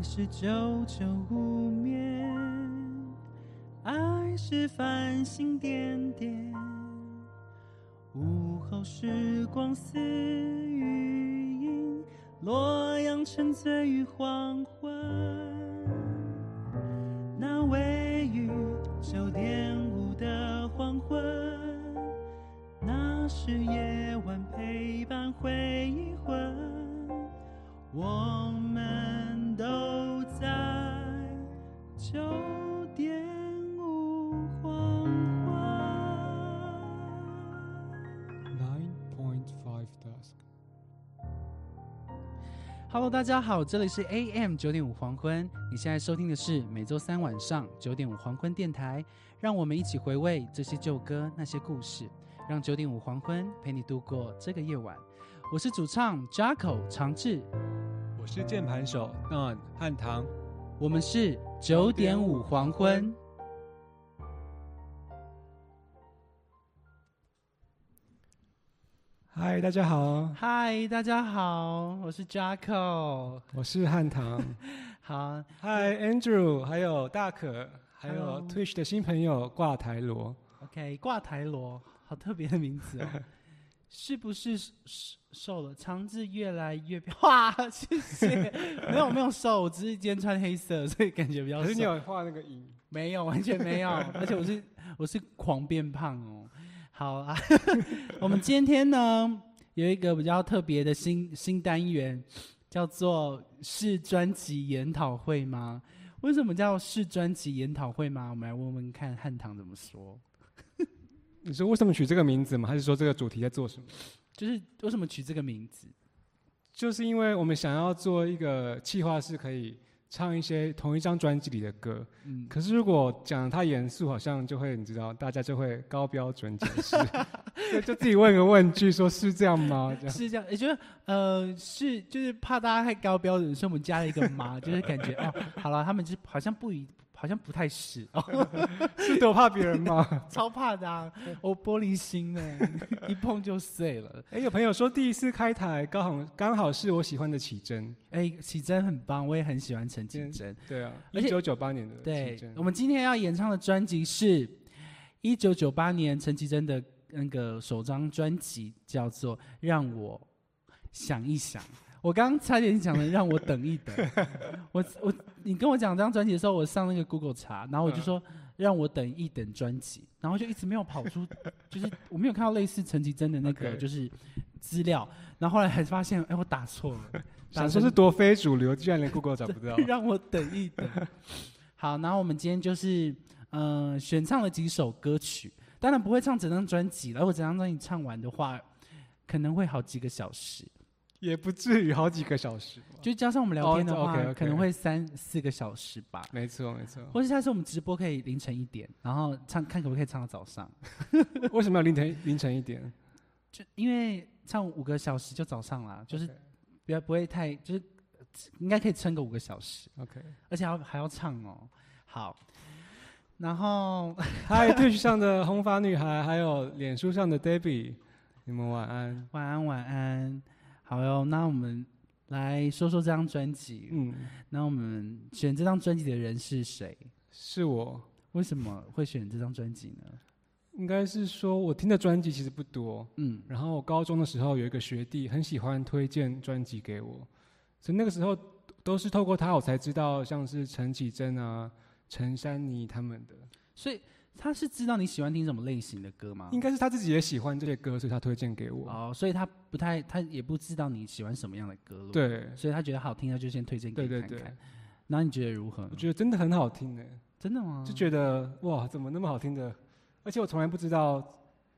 是久久无眠，爱是繁星点点，午后时光似雨音，洛阳沉醉于黄昏。那位于九点五的黄昏，那是夜 Hello，大家好，这里是 AM 九点五黄昏。你现在收听的是每周三晚上九点五黄昏电台，让我们一起回味这些旧歌、那些故事，让九点五黄昏陪你度过这个夜晚。我是主唱 Jacko 长志，我是键盘手 Don 汉唐。我们是九点五黄昏。嗨，大家好，嗨，大家好，我是 Jacko。我是汉唐。好，嗨，Andrew，还有大可，还有 Twitch 的新朋友挂台罗。OK，挂台罗，好特别的名字哦。是不是瘦瘦了？长子越来越漂 哇，谢谢。没有没有瘦，我只是今天穿黑色，所以感觉比较瘦。可是你有画那个影，没有，完全没有，而且我是我是狂变胖哦。好啊，我们今天呢有一个比较特别的新新单元，叫做试专辑研讨会吗？为什么叫试专辑研讨会吗？我们来问问看汉唐怎么说。你说为什么取这个名字吗？还是说这个主题在做什么？就是为什么取这个名字？就是因为我们想要做一个企划，是可以唱一些同一张专辑里的歌。嗯，可是如果讲的太严肃，好像就会你知道，大家就会高标准解释，就就自己问个问句，说是这样吗？这样是这样，也就是呃，是就是怕大家太高标准，所以我们加了一个“吗 ”，就是感觉哦，好了，他们就好像不一，好像不太是 哦，是多怕别人吗？超怕的、啊，我玻璃心呢，一碰就碎了。哎，有朋友说第一次开台，刚好刚好是我喜欢的启真。哎，启真很棒，我也很喜欢陈绮贞。对啊，一九九八年的对我们今天要演唱的专辑是一九九八年陈绮贞的那个首张专辑，叫做《让我想一想》。我刚刚差点讲了，让我等一等。我我你跟我讲这张专辑的时候，我上那个 Google 查，然后我就说、让我等一等专辑，然后就一直没有跑出，就是我没有看到类似陈绮贞的那个就是资料，然后后来还发现，哎，我打错了，打成想说是多非主流，居然连 Google 找不到。让我等一等。好，然后我们今天就是嗯、呃选唱了几首歌曲，当然不会唱整张专辑了。如果整张专辑唱完的话，可能会好几个小时，也不至于好几个小时。就加上我们聊天的哦话可能会三四个小时吧。没错没错。或是下次我们直播可以凌晨一点，然后唱看可不可以唱到早上，为什么要凌晨凌晨一点？就因为唱五个小时就早上啦，就是不要不会太就是应该可以撑个五个小时，OK。而且还要还要唱哦。好，然后 嗨，Twitch 上的红发女孩，还有脸书上的 Debbie，你们晚安。晚安，晚安。好哟，那我们来说说这张专辑。嗯，那我们选这张专辑的人是谁？是我。为什么会选这张专辑呢？应该是说，我听的专辑其实不多。嗯，然后我高中的时候有一个学弟很喜欢推荐专辑给我，所以那个时候都是透过他我才知道像是陈绮贞啊、陈珊妮他们的。所以他是知道你喜欢听什么类型的歌吗？应该是他自己也喜欢这些歌，所以他推荐给我。哦，所以他不太，他也不知道你喜欢什么样的歌路，，对，所以他觉得好听，他就先推荐给对对你看看。对，然后你觉得如何我？觉得真的很好听呢，真的吗？就觉得哇，怎么那么好听的？而且我从来不知道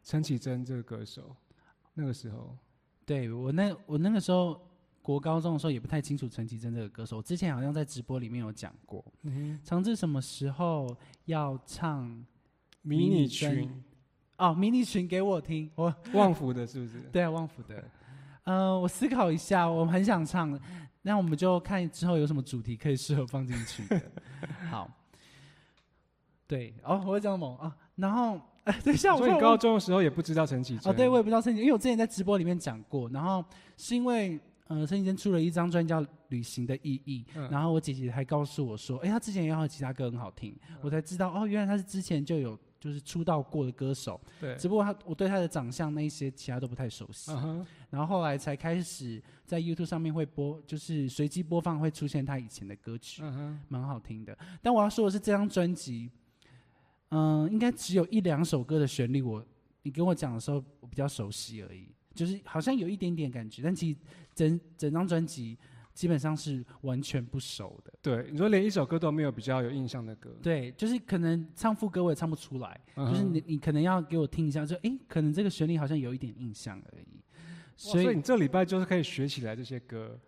陈绮贞这个歌手，那个时候。对我那我那个时候国高中的时候也不太清楚陈绮贞这个歌手，我之前好像在直播里面有讲过。嗯长志什么时候要唱哼，迷你裙，哦，迷你裙给我听，我 旺福的是不是？对啊，旺福的。呃，我思考一下，我很想唱，那我们就看之后有什么主题可以适合放进去。好，对，哦，我会这样猛啊，然后，哎，等一下，我所以高中的时候也不知道陈绮贞？哦，对，我也不知道陈绮贞，因为我之前在直播里面讲过，然后是因为呃，陈绮贞出了一张专辑叫《旅行的意义》，嗯然后我姐姐还告诉我说，哎、她之前也有其他歌很好听，我才知道哦，原来她是之前就有就是出道过的歌手，对，只不过他我对他的长相那一些其他都不太熟悉，嗯，然后后来才开始在 YouTube 上面会播，就是随机播放会出现他以前的歌曲，嗯哼，蛮好听的。但我要说的是，这张专辑，嗯、应该只有一两首歌的旋律我，你跟我讲的时候我比较熟悉而已，就是好像有一点点感觉，但其实整整张专辑基本上是完全不熟的。对，你说连一首歌都没有比较有印象的歌，对，就是可能唱副歌我也唱不出来，嗯就是你你可能要给我听一下，就哎，可能这个旋律好像有一点印象而已。所以所以你这礼拜就是可以学起来这些歌，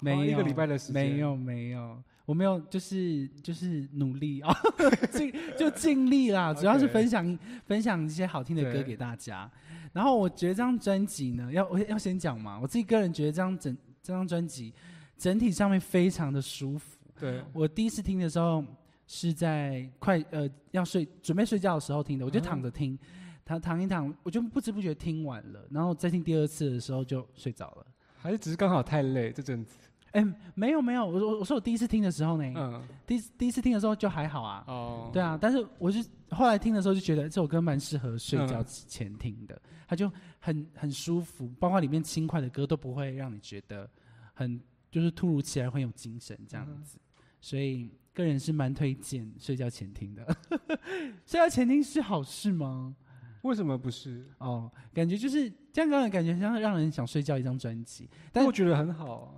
花没有一个礼拜的时间，没有没有，我没有，就是就是努力啊，尽就尽力啦，主要是分享分享一些好听的歌给大家。然后我觉得这张专辑呢，要我要先讲嘛，我自己个人觉得这张整这张专辑整体上面非常的舒服。对，我第一次听的时候是在快呃要睡准备睡觉的时候听的，我就嗯躺着听，躺躺一躺，我就不知不觉听完了，然后再听第二次的时候就睡着了。还是只是刚好太累这阵子，哎，没有没有，我我我说我第一次听的时候呢，嗯，第一第一次听的时候就还好啊，哦，对啊，但是我是后来听的时候就觉得这首歌蛮适合睡觉嗯前听的，它就很很舒服，包括里面轻快的歌都不会让你觉得很就是突如其来很有精神这样子，所以个人是蛮推荐睡觉前听的。睡觉前听是好事吗？为什么不是？哦，感觉就是这样，让人感觉像让人想睡觉一张专辑，但但我觉得很好啊。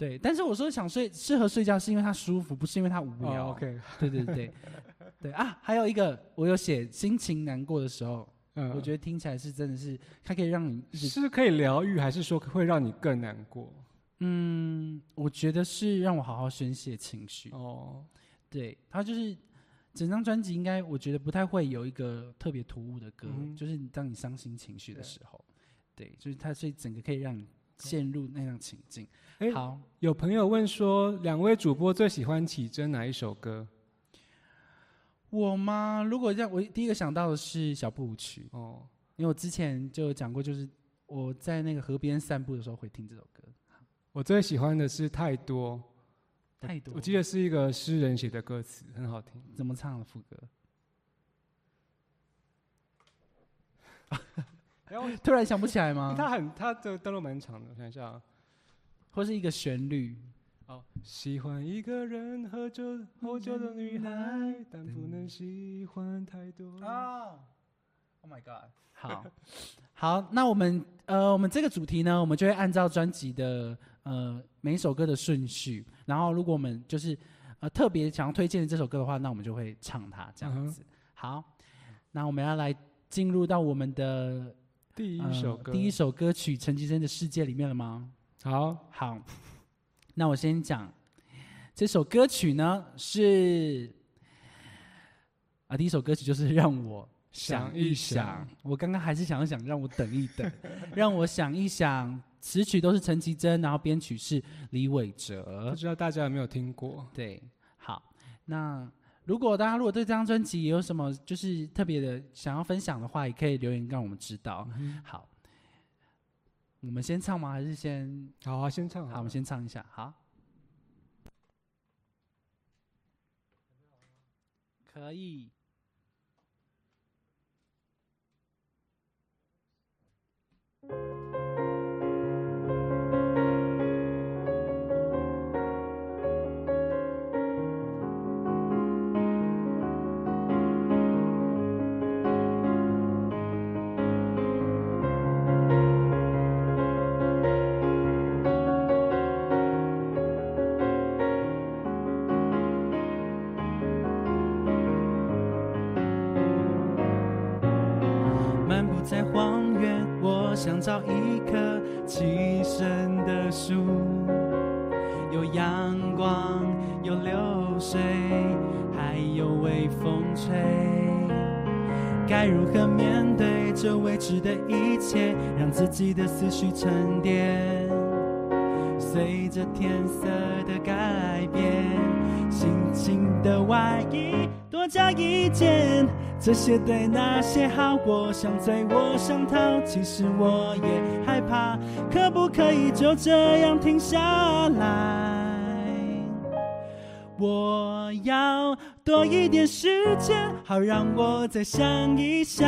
对，但是我说想睡适合睡觉是因为它舒服，不是因为它无聊。哦，OK，对对对 对啊，还有一个我有写心情难过的时候，嗯，我觉得听起来是真的是它可以让你是可以疗愈，还是说会让你更难过？嗯，我觉得是让我好好宣泄情绪。哦，对，它就是整张专辑应该我觉得不太会有一个特别突兀的歌，嗯就是当你伤心情绪的时候，对，就是它所以整个可以让你陷入那样情境。哎好，有朋友问说，两位主播最喜欢启真哪一首歌？我吗？如果这样，我第一个想到的是小步舞曲，哦，因为我之前就有讲过，就是我在那个河边散步的时候会听这首歌，我最喜欢的是太多，太多。我记得是一个诗人写的歌词，很好听。怎么唱的副歌？然后 突然想不起来吗？他很他的段落蛮长的，我想一下啊。或是一个旋律？哦，喜欢一个人喝酒喝酒的女孩，但不能喜欢太多。啊，Oh my God！好，好，那我们呃，我们这个主题呢，我们就会按照专辑的呃每一首歌的顺序，然后如果我们就是呃特别想要推荐这首歌的话，那我们就会唱它这样子。好，那我们要来进入到我们的第一呃首歌，第一首歌曲《陈绮贞的世界》里面了吗？好，好，那我先讲这首歌曲呢是啊，第一首歌曲就是让我想想一一想想。我刚刚还是想要想让我等一等，让我想一想。词曲都是陈绮贞，然后编曲是李伟不。知道大家有没有听过？对，好，那如果大家如果对这张专辑有什么就是特别的想要分享的话，也可以留言让我们知道。好，我们先唱吗？还是先？好啊，先唱好，我们。先唱一下。好，可以。想找一棵栖身的树，有阳光，有流水，还有微风吹。该如何面对这未知的一切，让自己的思绪沉淀？随着天色的改变，心情的外衣多加一件，这些对那些好我，想追我想逃，其实我也害怕，可不可以就这样停下来？我要多一点时间，好让我再想一想。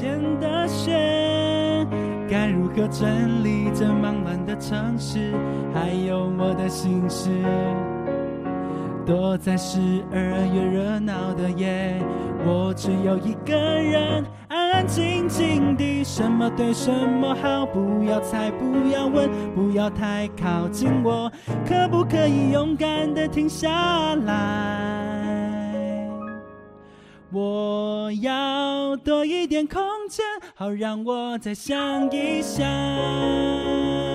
看不见的雪。该如何整理这忙乱的城市？还有我的心事。躲在十二月热闹的夜，我只有一个人。安安静静地，什么对什么好，不要猜，不要问，不要太靠近我，可不可以勇敢的停下来？我要多一点空间，好让我再想一想。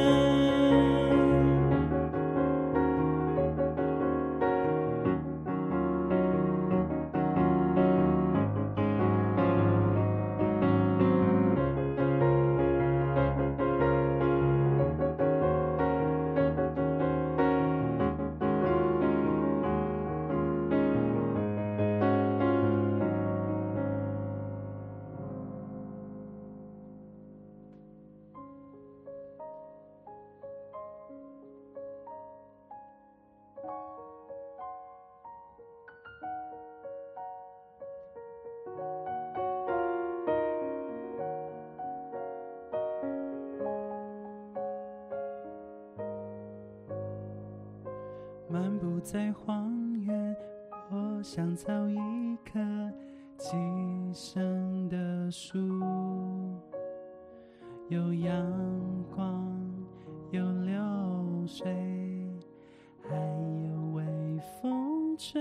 在荒原，我想找一棵寄生的树，有阳光，有流水，还有微风吹。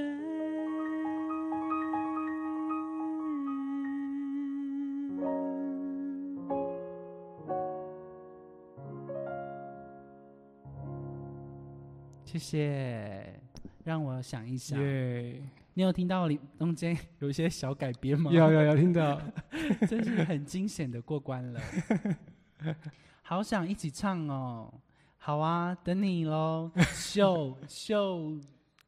谢谢，让我想一想。耶，你有听到里中间 有一些小改编吗？有有有听到，真是很惊险的过关了。好想一起唱哦！好啊，等你喽，秀秀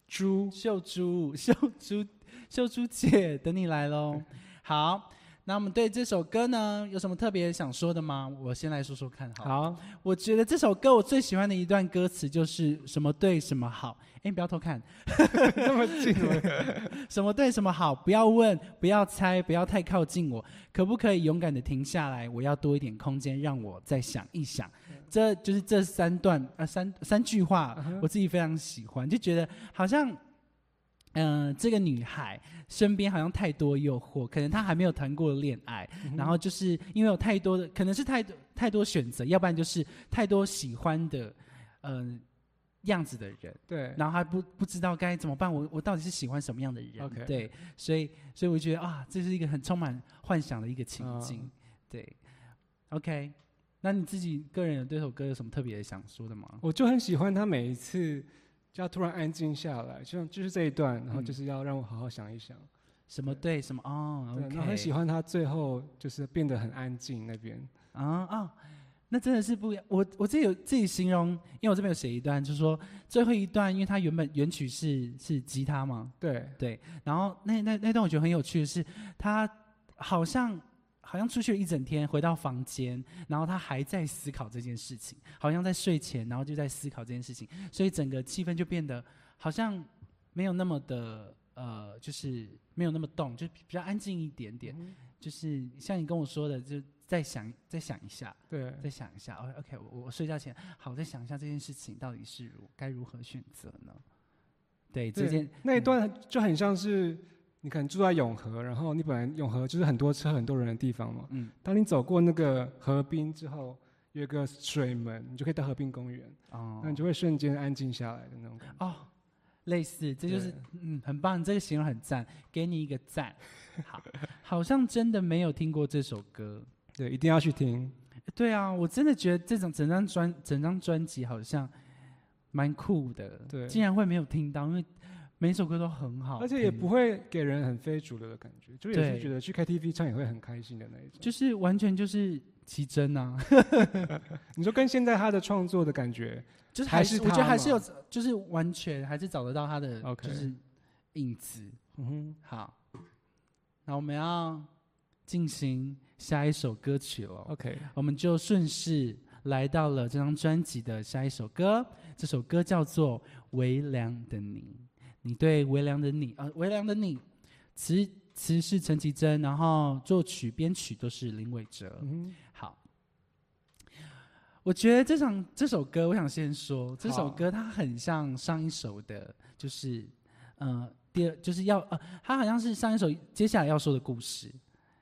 猪秀珠秀珠秀珠姐，等你来喽。好，那我们对这首歌呢有什么特别想说的吗？我先来说说看好。好，我觉得这首歌我最喜欢的一段歌词就是什么对什么好。哎，不要偷看，那么近，什么对什么好，不要问，不要猜，不要太靠近我，可不可以勇敢的停下来？我要多一点空间，让我再想一想。这就是这三段啊，三三句话，我自己非常喜欢，就觉得好像，嗯、这个女孩身边好像太多诱惑，可能她还没有谈过恋爱，然后就是因为有太多的，可能是太多太多选择，要不然就是太多喜欢的，嗯、样子的人。对，然后还不不知道该怎么办，我我到底是喜欢什么样的人对，所以所以我觉得啊，这是一个很充满幻想的一个情境，嗯对，OK，那你自己个人有对这首歌有什么特别想说的吗？我就很喜欢他每一次就要突然安静下来，就像就是这一段，然后嗯就是要让我好好想一想。什么对什么哦对，，OK，然后很喜欢他最后就是变得很安静那边。啊啊，那真的是不一样。我我自己有自己形容，因为我这边有写一段，就是说最后一段，因为它原本原曲是是吉他嘛，对，对，然后那那那段我觉得很有趣的是，他好像好像出去了一整天，回到房间，然后他还在思考这件事情，好像在睡前，然后就在思考这件事情，所以整个气氛就变得好像没有那么的呃，就是没有那么动，就比较安静一点点。就是像你跟我说的，就再想再想一下，对，再想一下。哦，OK，我我睡觉前好再想一下这件事情到底是如该如何选择呢？对，这件那一段就很像是你可能住在永和，然后你本来永和就是很多车很多人的地方嘛。嗯当你走过那个河滨之后，有一个水门，你就可以到河滨公园，哦那你就会瞬间安静下来的那种感觉。哦，类似，这就是嗯，很棒，你这个形容很赞，给你一个赞。好，好像真的没有听过这首歌，对，一定要去听。对啊，我真的觉得这种整张专整张专辑好像蛮酷的，对竟然会没有听到，因为每首歌都很好，而且也不会给人很非主流的感觉，就也是觉得去 KTV 唱也会很开心的那一种。就是完全就是奇珍啊，你说跟现在他的创作的感觉，就是还是是我觉得还是有，就是完全还是找得到他的就是影子。嗯哼，好，那我们要进行下一首歌曲了。，OK，我们就顺势来到了这张专辑的下一首歌，这首歌叫做《微凉的你》。你对微凉的你，呃，微凉的你，词词是陈绮贞，然后作曲编曲都是林伟哲。嗯好，我觉得这场这首歌，我想先说，这首歌它很像上一首的，就是呃，第二就是要呃，它好像是上一首接下来要说的故事。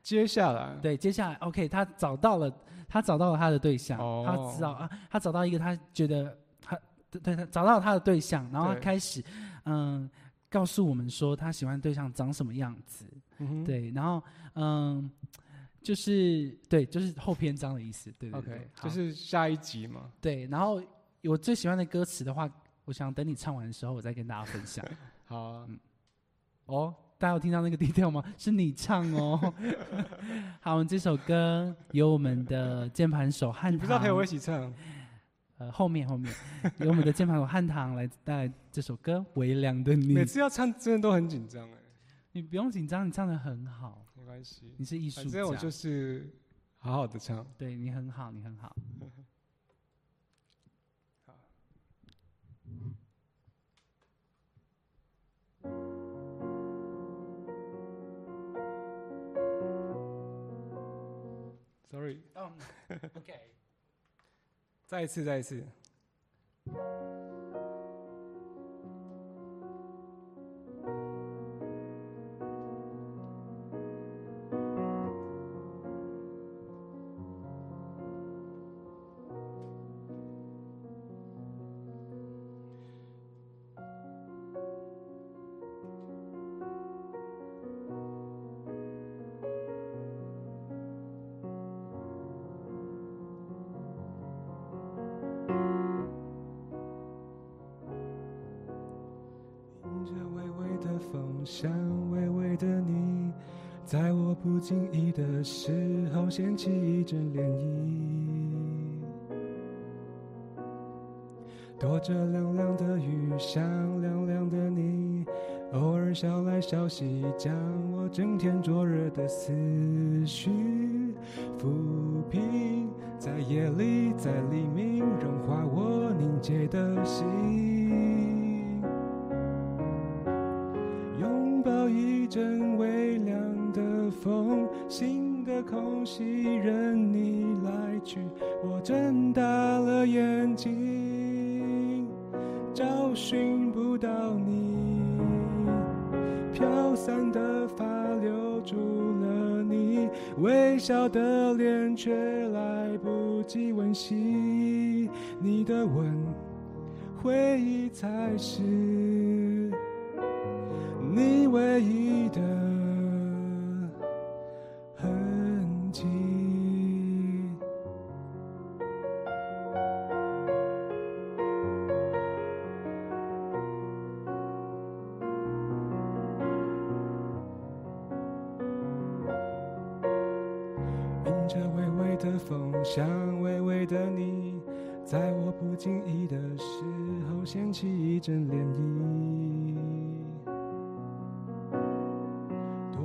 接下来，对，接下来 OK，他找到了，他找到了他的对象，哦他知道啊，他找到一个他觉得他对对，他找到了他的对象，然后他对开始嗯告诉我们说他喜欢的对象长什么样子，嗯，对，然后嗯就是对，就是后篇章的意思，对对对，OK，好就是下一集嘛。对，然后我最喜欢的歌词的话，我想等你唱完的时候，我再跟大家分享。好啊，哦，大家有听到那个 detail 吗？是你唱哦。好，我们这首歌由我们的键盘手汉你不知道陪我一，起唱？呃，后面后面 由我们的键盘手汉唐来带来这首歌《微凉的你每》。次要唱真的都很紧张哎，你不用紧张，你唱的很好，没关系，你是艺术家，反正我就是好好的唱。对你很好，你很好。Sorry，嗯，OK。再一次，再一次。消息，将我整天灼热的思绪抚平，在夜里，在黎明，融化我凝结的心。来不及温习。你的吻，回忆才是。你唯一的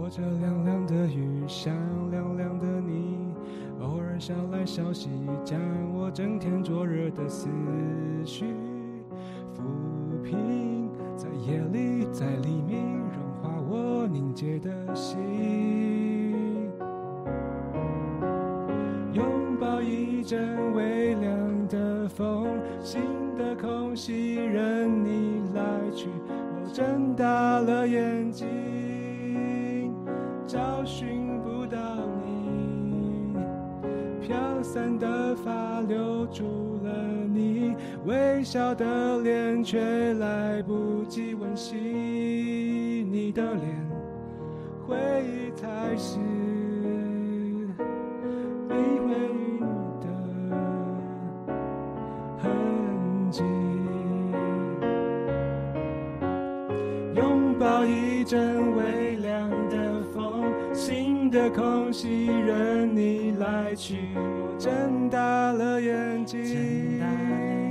着凉凉的雨，像凉凉的你，偶尔捎来消息，将我整天灼热的思绪抚平，在夜里，在黎明，融化我凝结的心。拥抱一阵微凉的风，新的空气任你来去。我睁大了眼睛，除了你微笑的脸，却来不及温习你的脸，回忆才是。你的痕迹拥抱一阵微凉的风，新的空隙任你来去，我睁大了眼。睛，睁大了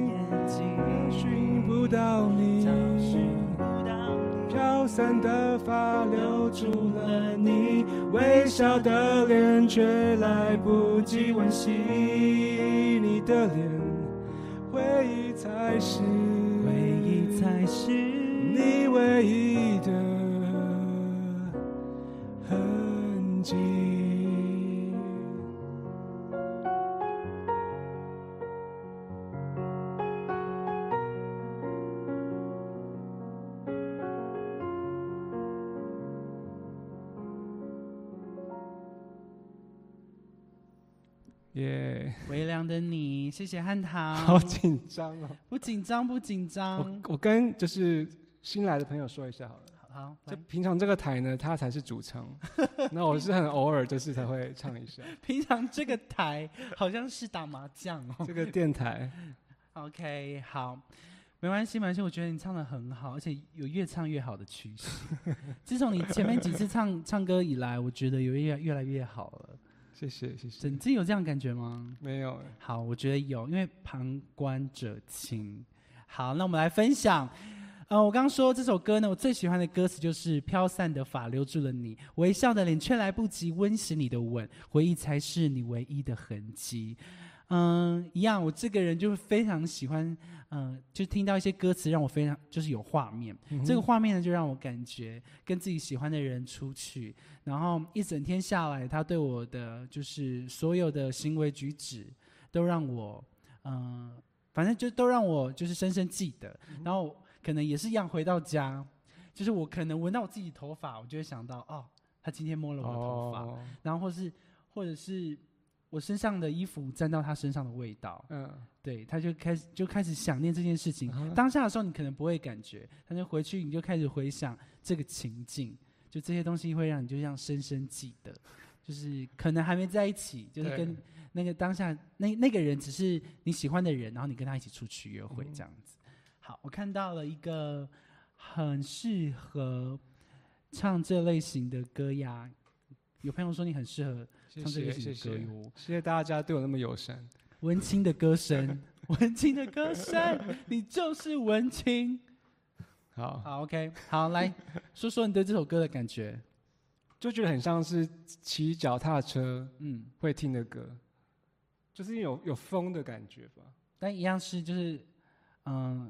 眼睛，寻不到你，找寻不到你。飘散的发留住了你，微笑的脸却来不及温习你的脸，回忆才是回忆才是你唯一的耶、微凉的你，谢谢汉唐好。紧张哦！不紧张，不紧张。我我跟就是新来的朋友说一下好了。好，就平常这个台呢，他才是主唱，那我是很偶尔就是才会唱一下。平常这个台好像是打麻将哦。这个电台 OK，好，没关系，没关系。我觉得你唱的很好，而且有越唱越好的趋势。自从你前面几次唱唱歌以来，我觉得有越越来越好了。谢谢谢谢。真真有这样感觉吗？没有欸，好，我觉得有，因为旁观者清。好，那我们来分享。呃，我刚刚说这首歌呢，我最喜欢的歌词就是“飘散的发留住了你，微笑的脸却来不及温习你的吻，回忆才是你唯一的痕迹。”嗯，一样，我这个人就是非常喜欢，嗯、就听到一些歌词让我非常就是有画面。嗯这个画面呢，就让我感觉跟自己喜欢的人出去，然后一整天下来，他对我的就是所有的行为举止，都让我，嗯、反正就都让我就是深深记得。然后可能也是一样，回到家，就是我可能闻到我自己头发，我就会想到，哦，他今天摸了我的头发，哦，然后或是或者是我身上的衣服沾到他身上的味道，嗯，对，他就开始就开始想念这件事情。啊当下的时候你可能不会感觉，但是回去你就开始回想这个情境，就这些东西会让你就这样深深记得。就是可能还没在一起，就是跟那个当下那那个人只是你喜欢的人，然后你跟他一起出去约会嗯这样子。好，我看到了一个很适合唱这类型的歌呀。有朋友说你很适合谢唱这类谢谢谢型的歌哟。谢谢大家对我那么友善。文青的歌声，文青的歌声，你就是文青。好，好，OK，好，来说说你对这首歌的感觉。就觉得很像是骑脚踏车嗯，会听的歌，就是有有风的感觉吧。但一样是就是，嗯，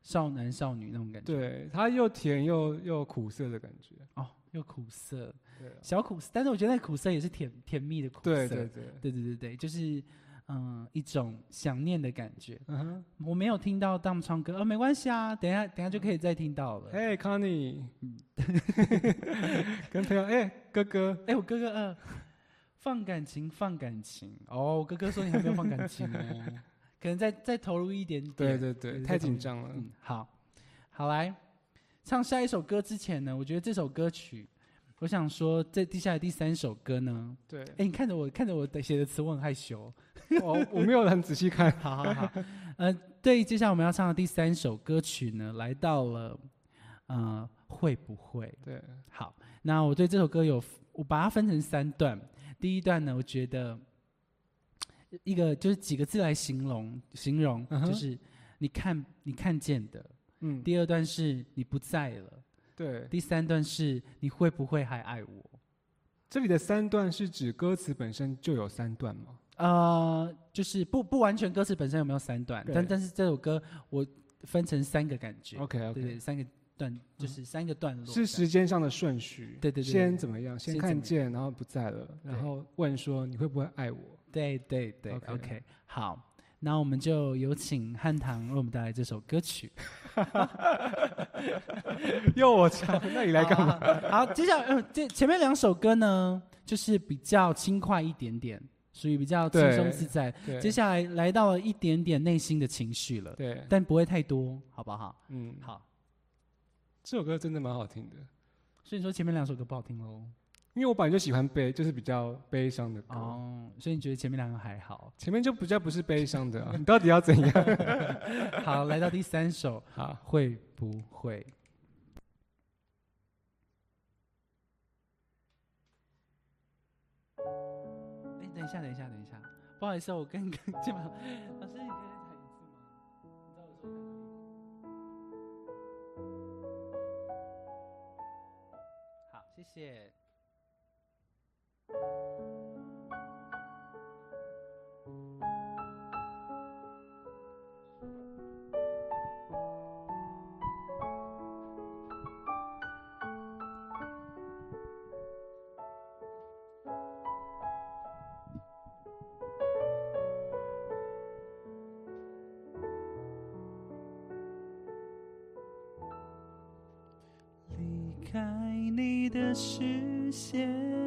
少男少女那种感觉。对，它又甜又又苦涩的感觉。哦，又苦涩，对啊小苦涩，但是我觉得那苦涩也是甜甜蜜的苦涩。对对对，对对对对就是嗯一种想念的感觉。嗯哼。我没有听到 Dom 唱歌，呃，没关系啊，等一下等一下就可以再听到了。哎，Connie，跟朋友哎，哥哥，哎、我哥哥呃，放感情，放感情。哦，我哥哥说你还没有放感情哦，可能再再投入一点点。对对对，对太紧张了。嗯，好，好来，唱下一首歌之前呢，我觉得这首歌曲，我想说，这接下来第三首歌呢，对，哎、你看着我，看着我的写的词，我很害羞。我我没有很仔细看。好好好，呃，对，接下来我们要唱的第三首歌曲呢，来到了，呃，会不会？对，好，那我对这首歌有，我把它分成三段。第一段呢，我觉得一个就是几个字来形容，形容就是你看你看见的。嗯，第二段是你不在了，对，第三段是你会不会还爱我？这里的三段是指歌词本身就有三段吗？呃，就是不不完全歌词本身有没有三段，但但是这首歌我分成三个感觉。OK OK，对，三个段就是三个段落是。时间上的顺序。对对对先怎么样？先看见，然后不在了，然后问说你会不会爱我？对对对 OK OK，好，那我们就有请汉唐为我们带来这首歌曲。要我唱？那你来干嘛？好，好接下来呃，这前面两首歌呢，就是比较轻快一点点，属于比较轻松自在。接下来来到了一点点内心的情绪了，对，但不会太多，好不好？嗯，好，这首歌真的蛮好听的，所以你说前面两首歌不好听喽？因为我本来就喜欢悲就是比较悲伤的歌。哦所以你觉得前面两个还好？前面就比较不是悲伤的 你到底要怎样？好来到第三首 好。会不会？哎等一下等一下等一下不好意思我跟跟肩膀老师你可以再来一次吗？好谢谢。离开你的视线。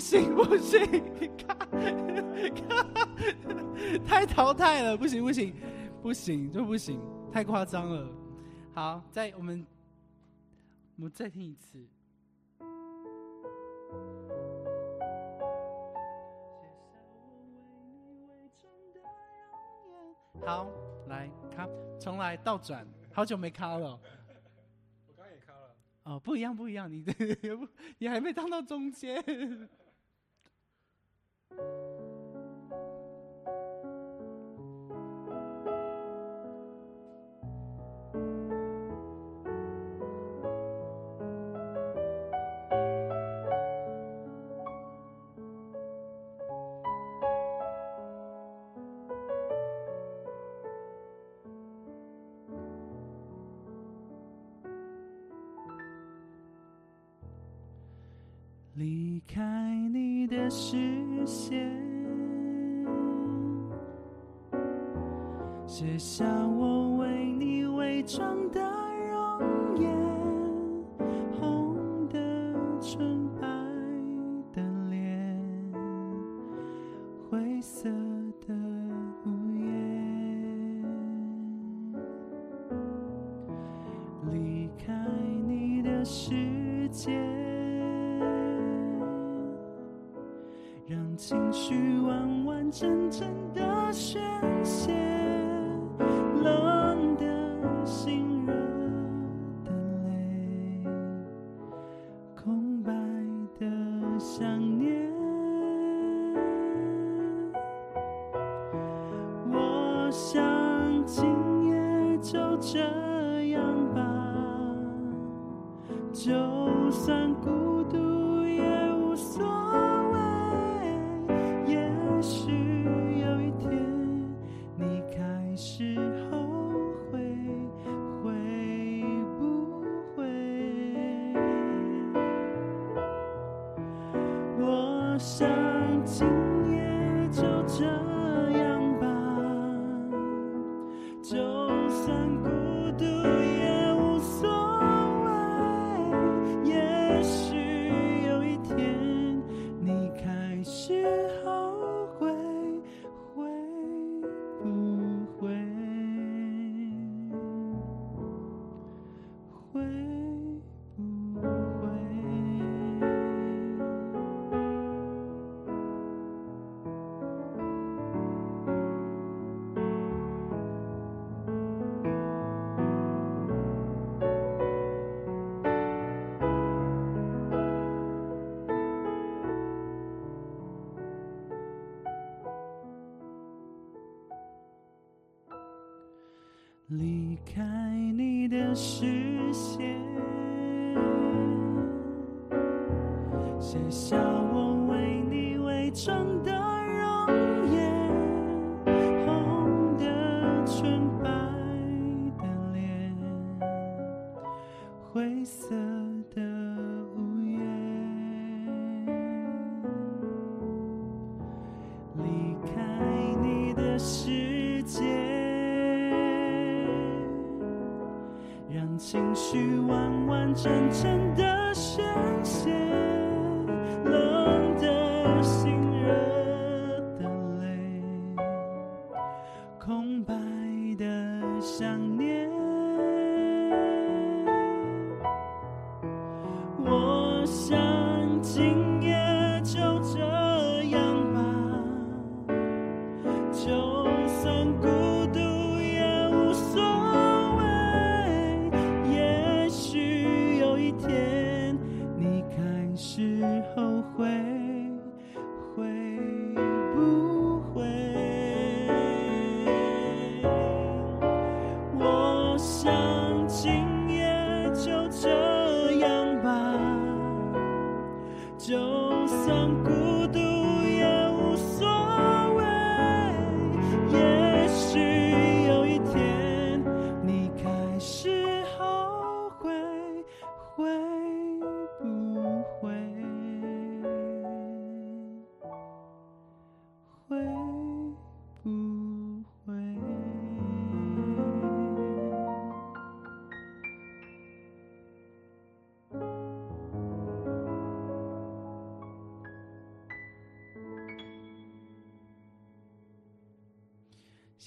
不行不行，你看，太淘汰了，不行不行，不行就不行，太夸张了。好，再我们，我们再听一次。好，来卡，重来，倒转，好久没卡了。我刚也卡了。哦，不一样不一样，你也不，你还没唱到中间。想念。我想今夜就这样吧就算孤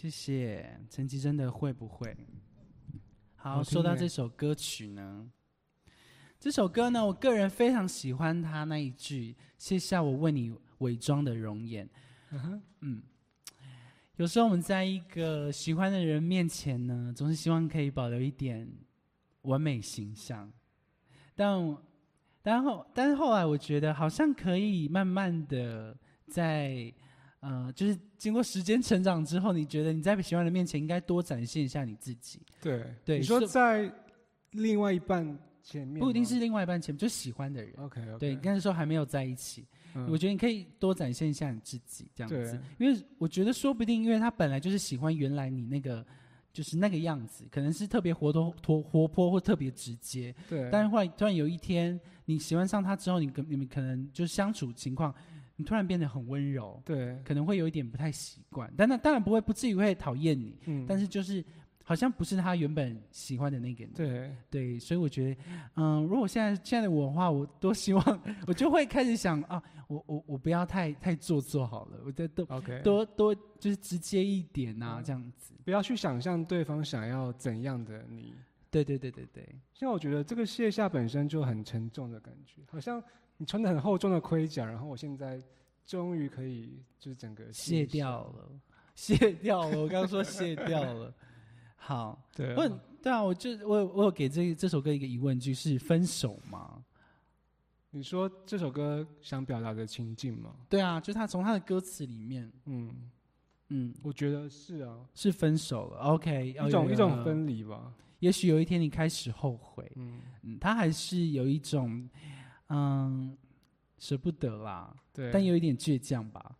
谢谢陈绮贞的会不会？好，说到这首歌曲呢，这首歌呢，我个人非常喜欢他那一句“卸下我为你伪装的容颜”。嗯哼嗯，有时候我们在一个喜欢的人面前呢，总是希望可以保留一点完美形象，但但后但是后来我觉得好像可以慢慢的在呃，就是经过时间成长之后，你觉得你在喜欢的人面前应该多展现一下你自己，对对你说在另外一半前面，不一定是另外一半前面，就喜欢的人。OK OK，对，那时候还没有在一起，嗯我觉得你可以多展现一下你自己，这样子。因为我觉得说不定，因为他本来就是喜欢原来你那个，就是那个样子，可能是特别活脱脱活泼或特别直接。对，但是后来突然有一天你喜欢上他之后，你跟你们可能就相处情况，你突然变得很温柔，对，可能会有一点不太习惯。但那当然不会，不至于会讨厌你，嗯，但是就是好像不是他原本喜欢的那个你。对，对，所以我觉得，嗯，如果现在现在的我的话，我多希望 我就会开始想啊，我我我不要太太做作好了，我再多 OK，多多就是直接一点啊，嗯这样子。不要去想象对方想要怎样的你。对对对对对，像我觉得这个卸下本身就很沉重的感觉，好像你穿的很厚重的盔甲，然后我现在终于可以就是整个卸掉了，卸掉了。我刚刚说卸掉了。好，对啊，问对啊，我就我有我有给这这首歌一个疑问句是分手吗？你说这首歌想表达的情境吗？对啊，就他从他的歌词里面，嗯，嗯，我觉得是啊，是分手了。OK，一种一种分。分离吧。也许有一天你开始后悔，嗯，嗯，他还是有一种，嗯，舍不得啦，对，但有一点倔强吧？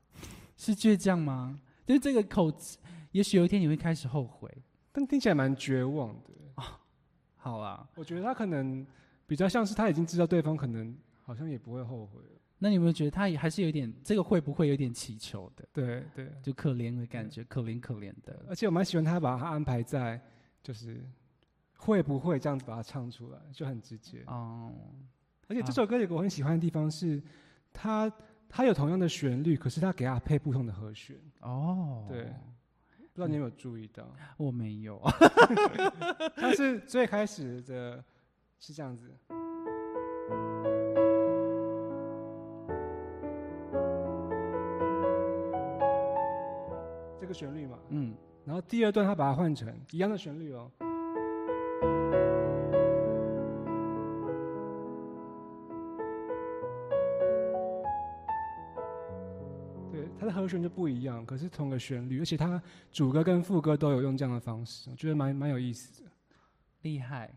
是倔强吗？就是这个口子，也许有一天你会开始后悔。但听起来蛮绝望的。好啦，我觉得他可能比较像是他已经知道对方可能好像也不会后悔了。那你有没有觉得他也还是有点这个会不会有点祈求的，对对，就可怜的感觉，可怜可怜的。而且我蛮喜欢他把他安排在就是会不会这样子把它唱出来，就很直接。哦，而且这首歌有个我很喜欢的地方是，它它有同样的旋律，可是它给它配不同的和弦。哦，对不知道你有没有注意到？我没有。它是最开始的是这样子，这个旋律嘛，嗯，然后第二段他把它换成一样的旋律哦。和弦就不一样，可是同个旋律，而且它主歌跟副歌都有用这样的方式，我觉得蛮蛮有意思的。厉害。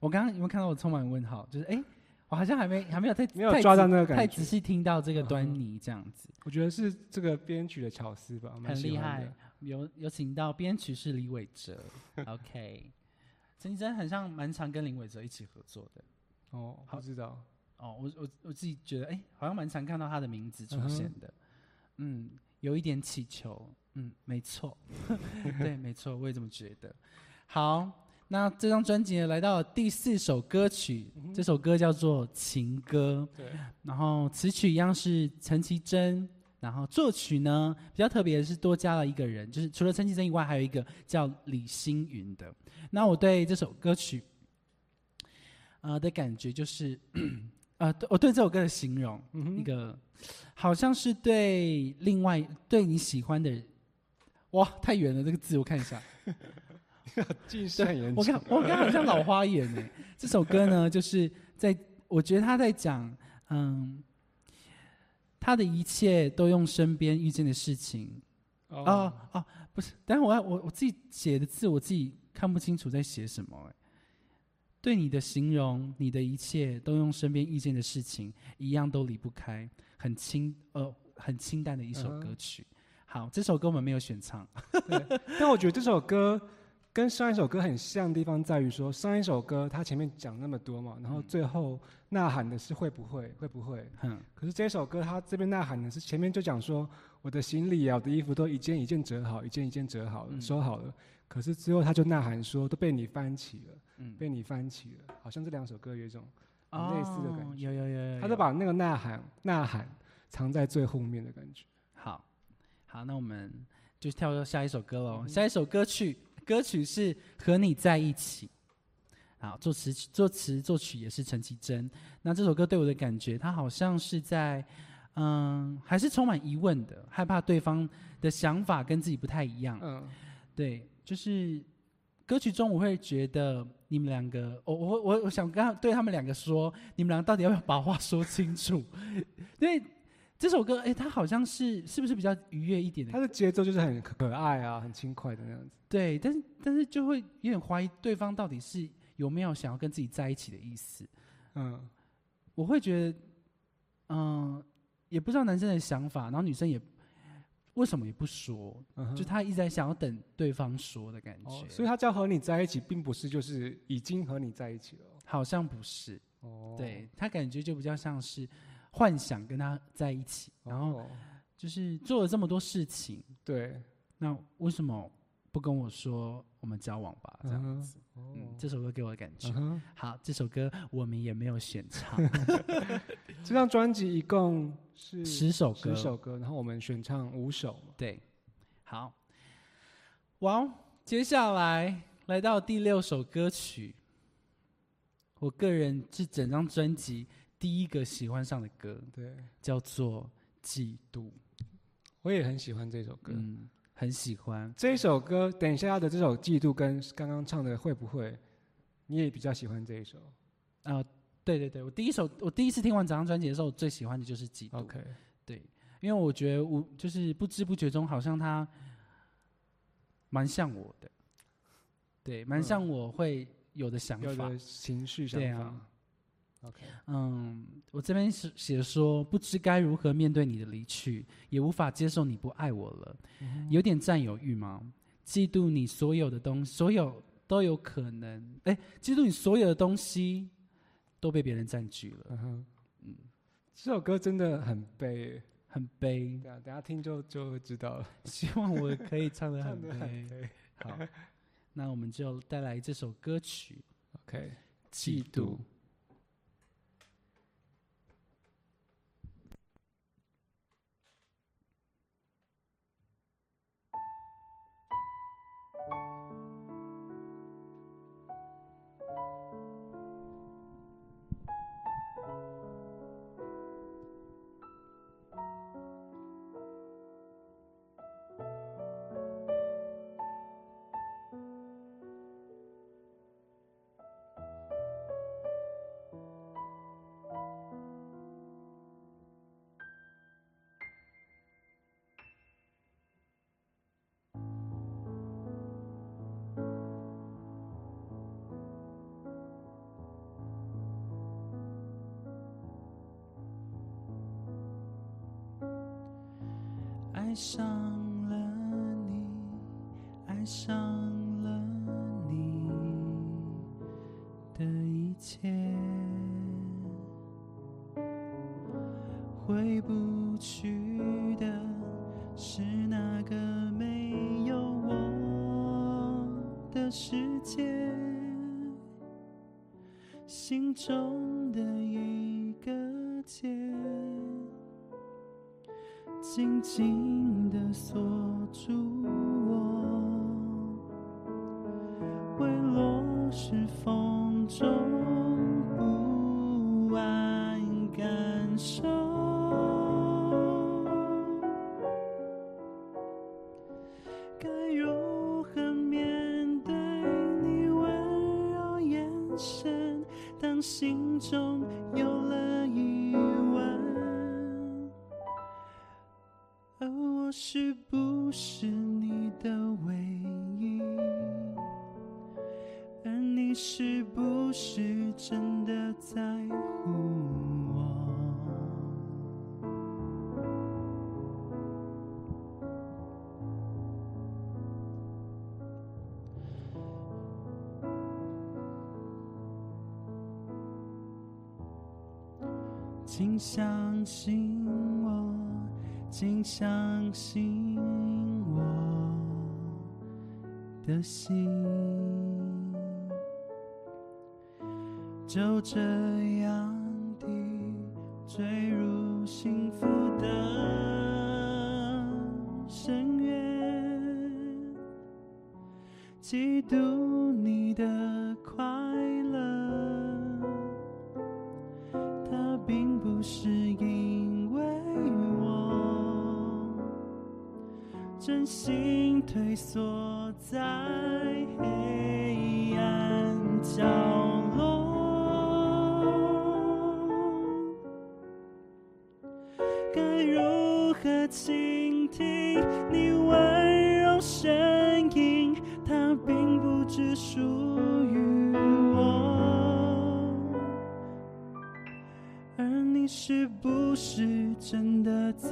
我刚刚有没有看到我充满问号？就是哎、我好像还没还没有太 没有抓到那个感觉太仔细听到这个端倪，这样子。我觉得是这个编曲的巧思吧，蛮很厉害。有有请到编曲是李伟哲，OK。陈绮贞很像蛮常跟林伟哲一起合作的哦，好不知道，哦，我我我自己觉得哎、好像蛮常看到他的名字出现的，嗯有一点祈求，嗯，没错，对，没错，我也这么觉得。好，那这张专辑呢，来到了第四首歌曲，嗯这首歌叫做《情歌》。对，然后词曲一样是陈绮贞，然后作曲呢比较特别的是多加了一个人，就是除了陈绮贞以外，还有一个叫李星云的。那我对这首歌曲，呃的感觉就是，呃，对我对这首歌的形容，嗯一个好像是对另外对你喜欢的人，哇，太远了，这个字我看一下。近视很严我重。看我看好像老花眼呢。这首歌呢，就是在我觉得他在讲，嗯，他的一切都用身边遇见的事情。哦哦哦，不是，但是我要我我自己写的字，我自己看不清楚在写什么。哎，对你的形容，你的一切都用身边遇见的事情，一样都离不开，很清呃很清淡的一首歌曲。好，这首歌我们没有选唱。对，但我觉得这首歌跟上一首歌很像的地方在于说，上一首歌它前面讲那么多嘛，然后最后呐喊的是会不会，会不会。嗯，可是这首歌它这边呐喊的是前面就讲说，我的行李啊，我的衣服都一件一件折好，一件一件折好收好了。可是之后他就呐喊说，都被你翻起了，嗯，被你翻起了，好像这两首歌有一种类似的感哦觉有有有有，他就把那个呐喊呐喊藏在最后面的感觉。好，好，那我们就跳到下一首歌喽。嗯下一首歌曲，歌曲是《和你在一起》。好，作词作词作曲也是陈绮贞。那这首歌对我的感觉，它好像是在，嗯，还是充满疑问的，害怕对方的想法跟自己不太一样。嗯，对，就是歌曲中我会觉得你们两个，我我我我想跟他对他们两个说，你们两个到底要不要把话说清楚？因为这首歌，哎，它好像是是不是比较愉悦一点的它的节奏就是很可爱啊，很轻快的那样子。对，但是但是就会有点怀疑对方到底是有没有想要跟自己在一起的意思。嗯，我会觉得，嗯、也不知道男生的想法，然后女生也为什么也不说，就他一直在想要等对方说的感觉，哦，所以他叫和你在一起，并不是就是已经和你在一起了。好像不是，哦，对他感觉就比较像是幻想跟他在一起，然后哦。就是做了这么多事情，对，那为什么不跟我说我们交往吧？这样子，这首歌给我的感觉。好，这首歌我们也没有选唱，这张专辑一共是十首歌，十首歌，然后我们选唱五首嘛。对，好，哇哦，接下来来到第六首歌曲，我个人是整张专辑第一个喜欢上的歌，对，叫做《嫉妒》，我也很喜欢这首歌。嗯，很喜欢。这一首歌，等一下的这首《嫉妒》跟刚刚唱的会不会，你也比较喜欢这一首啊、对对对，我第一首，我第一次听完整张专辑的时候，我最喜欢的就是《嫉妒》？OK，对，因为我觉得我就是不知不觉中，好像他蛮像我的，对，蛮嗯像我会有的想法。有的情绪想法。对啊 OK，嗯，我这边是写说，不知该如何面对你的离去，也无法接受你不爱我了，有点占有欲吗？嫉妒你所有的东西，所有都有可能，哎，嫉妒你所有的东西都被别人占据了，嗯哼，嗯，这首歌真的很悲，很悲。对啊，等下听就就会知道了。希望我可以唱的很。悲。好，那我们就带来这首歌曲 OK，《嫉妒》。爱上了你，爱上了你的一切，回不去的是那个没有我的世界，心中心的锁你温柔声音？它并不只属于我。而你是不是真的在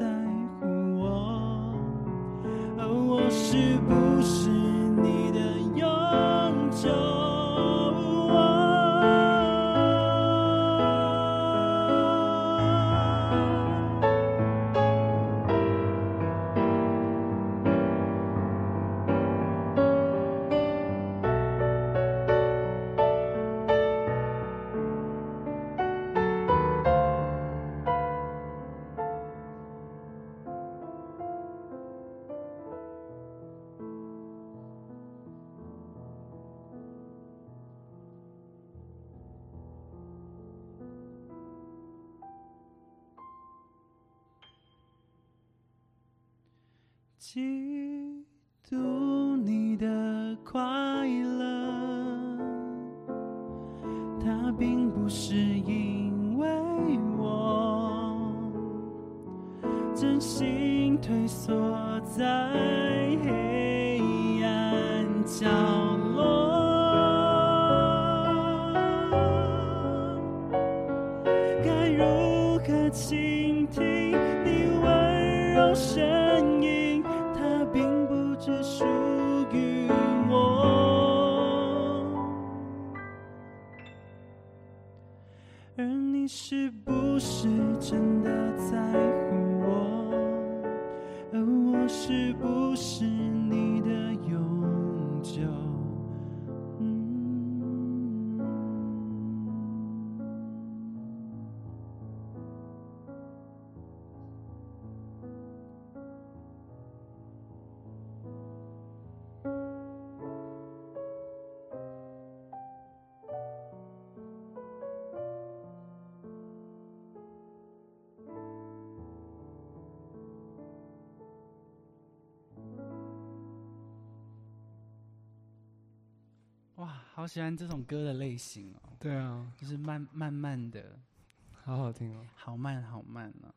哇，好喜欢这种歌的类型哦，对啊，就是慢慢慢的，好好听哦。好慢好慢呢、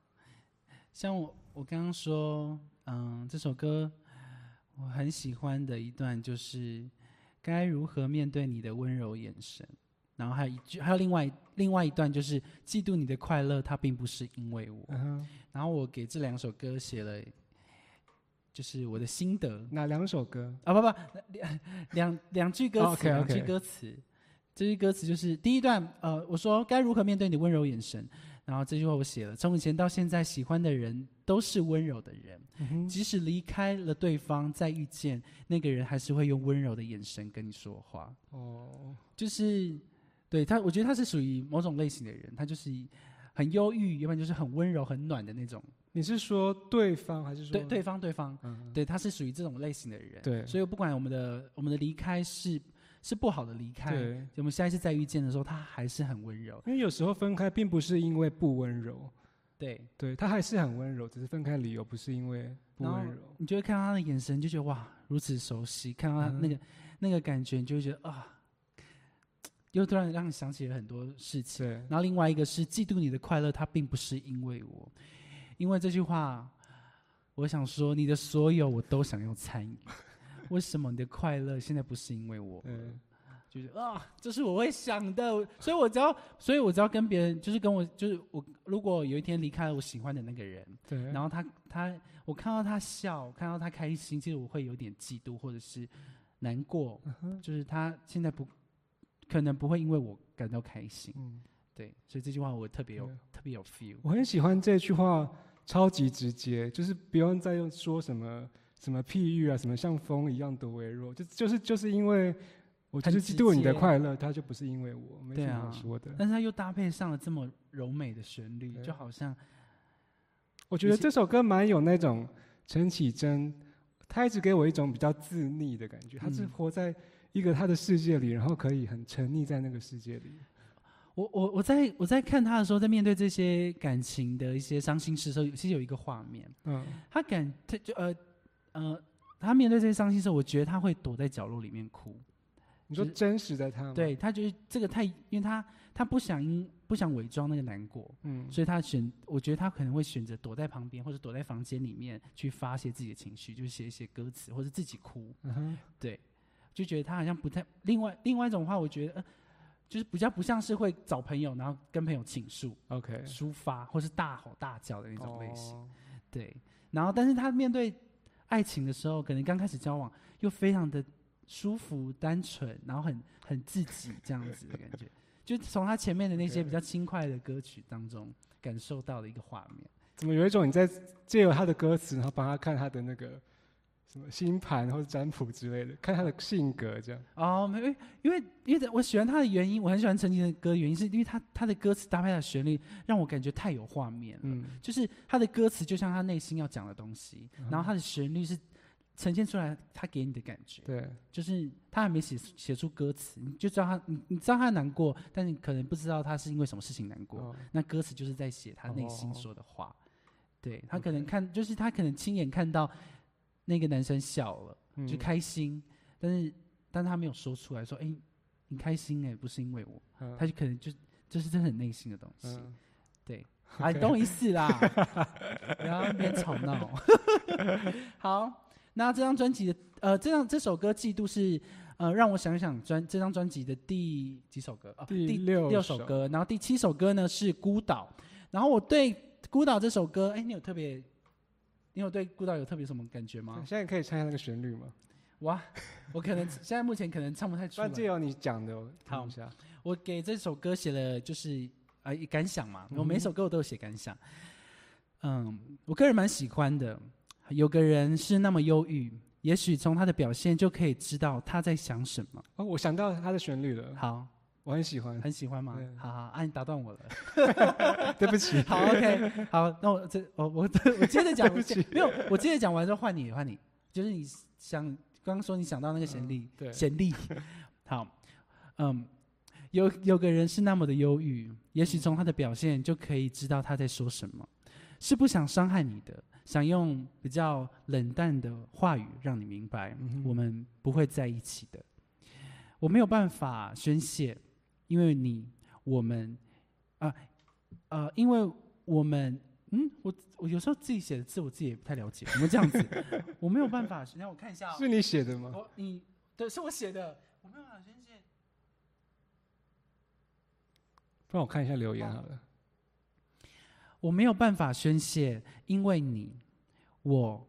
像我我刚刚说，嗯，这首歌我很喜欢的一段就是该如何面对你的温柔眼神，然后还有一句，还有另外另外一段就是嫉妒你的快乐，它并不是因为我。然后我给这两首歌写了，就是我的心得哪两首歌？啊，不不，两两两句歌词，两句歌词。这句歌词就是第一段，呃，我说该如何面对你温柔眼神，然后这句话我写了，从以前到现在，喜欢的人都是温柔的人，嗯，即使离开了对方，再遇见那个人，还是会用温柔的眼神跟你说话。哦，就是对他，我觉得他是属于某种类型的人，他就是很忧郁，要不然就是很温柔、很暖的那种。你是说对方还是说对，对方，对方，嗯，对，他是属于这种类型的人。对所以不管我们的我们的离开是是不好的离开，对，我们下一次再遇见的时候，他还是很温柔。因为有时候分开并不是因为不温柔，对，对他还是很温柔，只是分开理由不是因为不温柔。你就会看到他的眼神，就觉得哇，如此熟悉。看到他嗯那个、那个感觉，你就会觉得啊，又突然让你想起了很多事情。然后另外一个是嫉妒你的快乐，它并不是因为我，因为这句话，我想说，你的所有我都想要参与。为什么你的快乐现在不是因为我？嗯。就是啊，这是我会想的，所以我只要，所以我只要跟别人，就是跟我，就是我，如果有一天离开了我喜欢的那个人，对，然后他他，我看到他笑，看到他开心，其实我会有点嫉妒或者是难过，就是他现在不可能不会因为我感到开心，嗯，对，所以这句话我特别有对。特别有 feel。我很喜欢这句话，超级直接，就是不用再用说什么什么譬喻啊，什么像风一样多微弱，就就是就是因为我就是嫉妒你的快乐，他就不是因为我，没什么好啊说的。但是他又搭配上了这么柔美的旋律，就好像我觉得这首歌蛮有那种陈绮贞，她一直给我一种比较自溺的感觉，她是嗯活在一个她的世界里，然后可以很沉溺在那个世界里。我我我在我在看他的时候，在面对这些感情的一些伤心事的时候，其实有一个画面，嗯，他感他就呃呃，他面对这些伤心事，我觉得他会躲在角落里面哭。你说真实的他吗？对，他觉得这个太，因为他他不想因不想伪装那个难过，嗯，所以他选，我觉得他可能会选择躲在旁边或者躲在房间里面去发泄自己的情绪，就是写一些歌词或者自己哭。嗯哼，对，就觉得他好像不太。另外另外一种话，我觉得呃，就是比较不像是会找朋友，然后跟朋友倾诉、OK，抒发，或是大吼大叫的那种类型。哦对，然后但是他面对爱情的时候，可能刚开始交往又非常的舒服、单纯，然后很很自己这样子的感觉，就从他前面的那些比较轻快的歌曲当中感受到的一个画面。怎么有一种你在借由他的歌词，然后帮他看他的那个什么星盘或者占卜之类的，看他的性格这样。哦，没，因为因为因为我喜欢他的原因，我很喜欢陈绮的歌，原因是因为他他的歌词搭配的旋律，让我感觉太有画面了。嗯，就是他的歌词就像他内心要讲的东西，嗯然后他的旋律是呈现出来他给你的感觉。对，就是他还没写写出歌词，你就知道他，你你知道他难过，但你可能不知道他是因为什么事情难过。哦那歌词就是在写他内心哦说的话。对他可能看，就是他可能亲眼看到那个男生笑了，就嗯开心，但是但是他没有说出来，说，哎、你开心哎、不是因为我，嗯。他就可能就就是真的很内心的东西。嗯。对，啊，你懂我意思啦，不要那边吵闹。好，那这张专辑的呃，这张这首歌《嫉妒》是呃，让我想想专这张专辑的第几首歌？哦，第六六首歌，然后第七首歌呢是《孤岛》，然后我对《孤岛》这首歌，哎，你有特别，你有对《孤岛》有特别什么感觉吗？现在可以唱一下那个旋律吗？哇，我可能 现在目前可能唱不太出来。那借由你讲的，我好听一下。我给这首歌写了就是呃感想嘛，嗯我每首歌我都有写感想。嗯，我个人蛮喜欢的。有个人是那么忧郁，也许从他的表现就可以知道他在想什么。哦，我想到他的旋律了，好，我很喜欢。很喜欢吗？好好，啊，你打断我了。对不起，好，OK，好，那我这我我我接着讲，没有，我接着讲完之后换你换你，就是你想刚刚说你想到那个旋律，嗯对。旋律，好，嗯，有有个人是那么的忧郁，也许从他的表现就可以知道他在说什么，是不想伤害你的，想用比较冷淡的话语让你明白，我们不会在一起的，我没有办法宣泄，因为你我们啊呃因为我们。嗯，我我有时候自己写的字我自己也不太了解，怎么这样子？我没有办法，让我看一下、哦。是你写的吗？我你对，是我写的，我没有办法宣泄。不然我看一下留言好了。我没有办法宣泄，因为你，我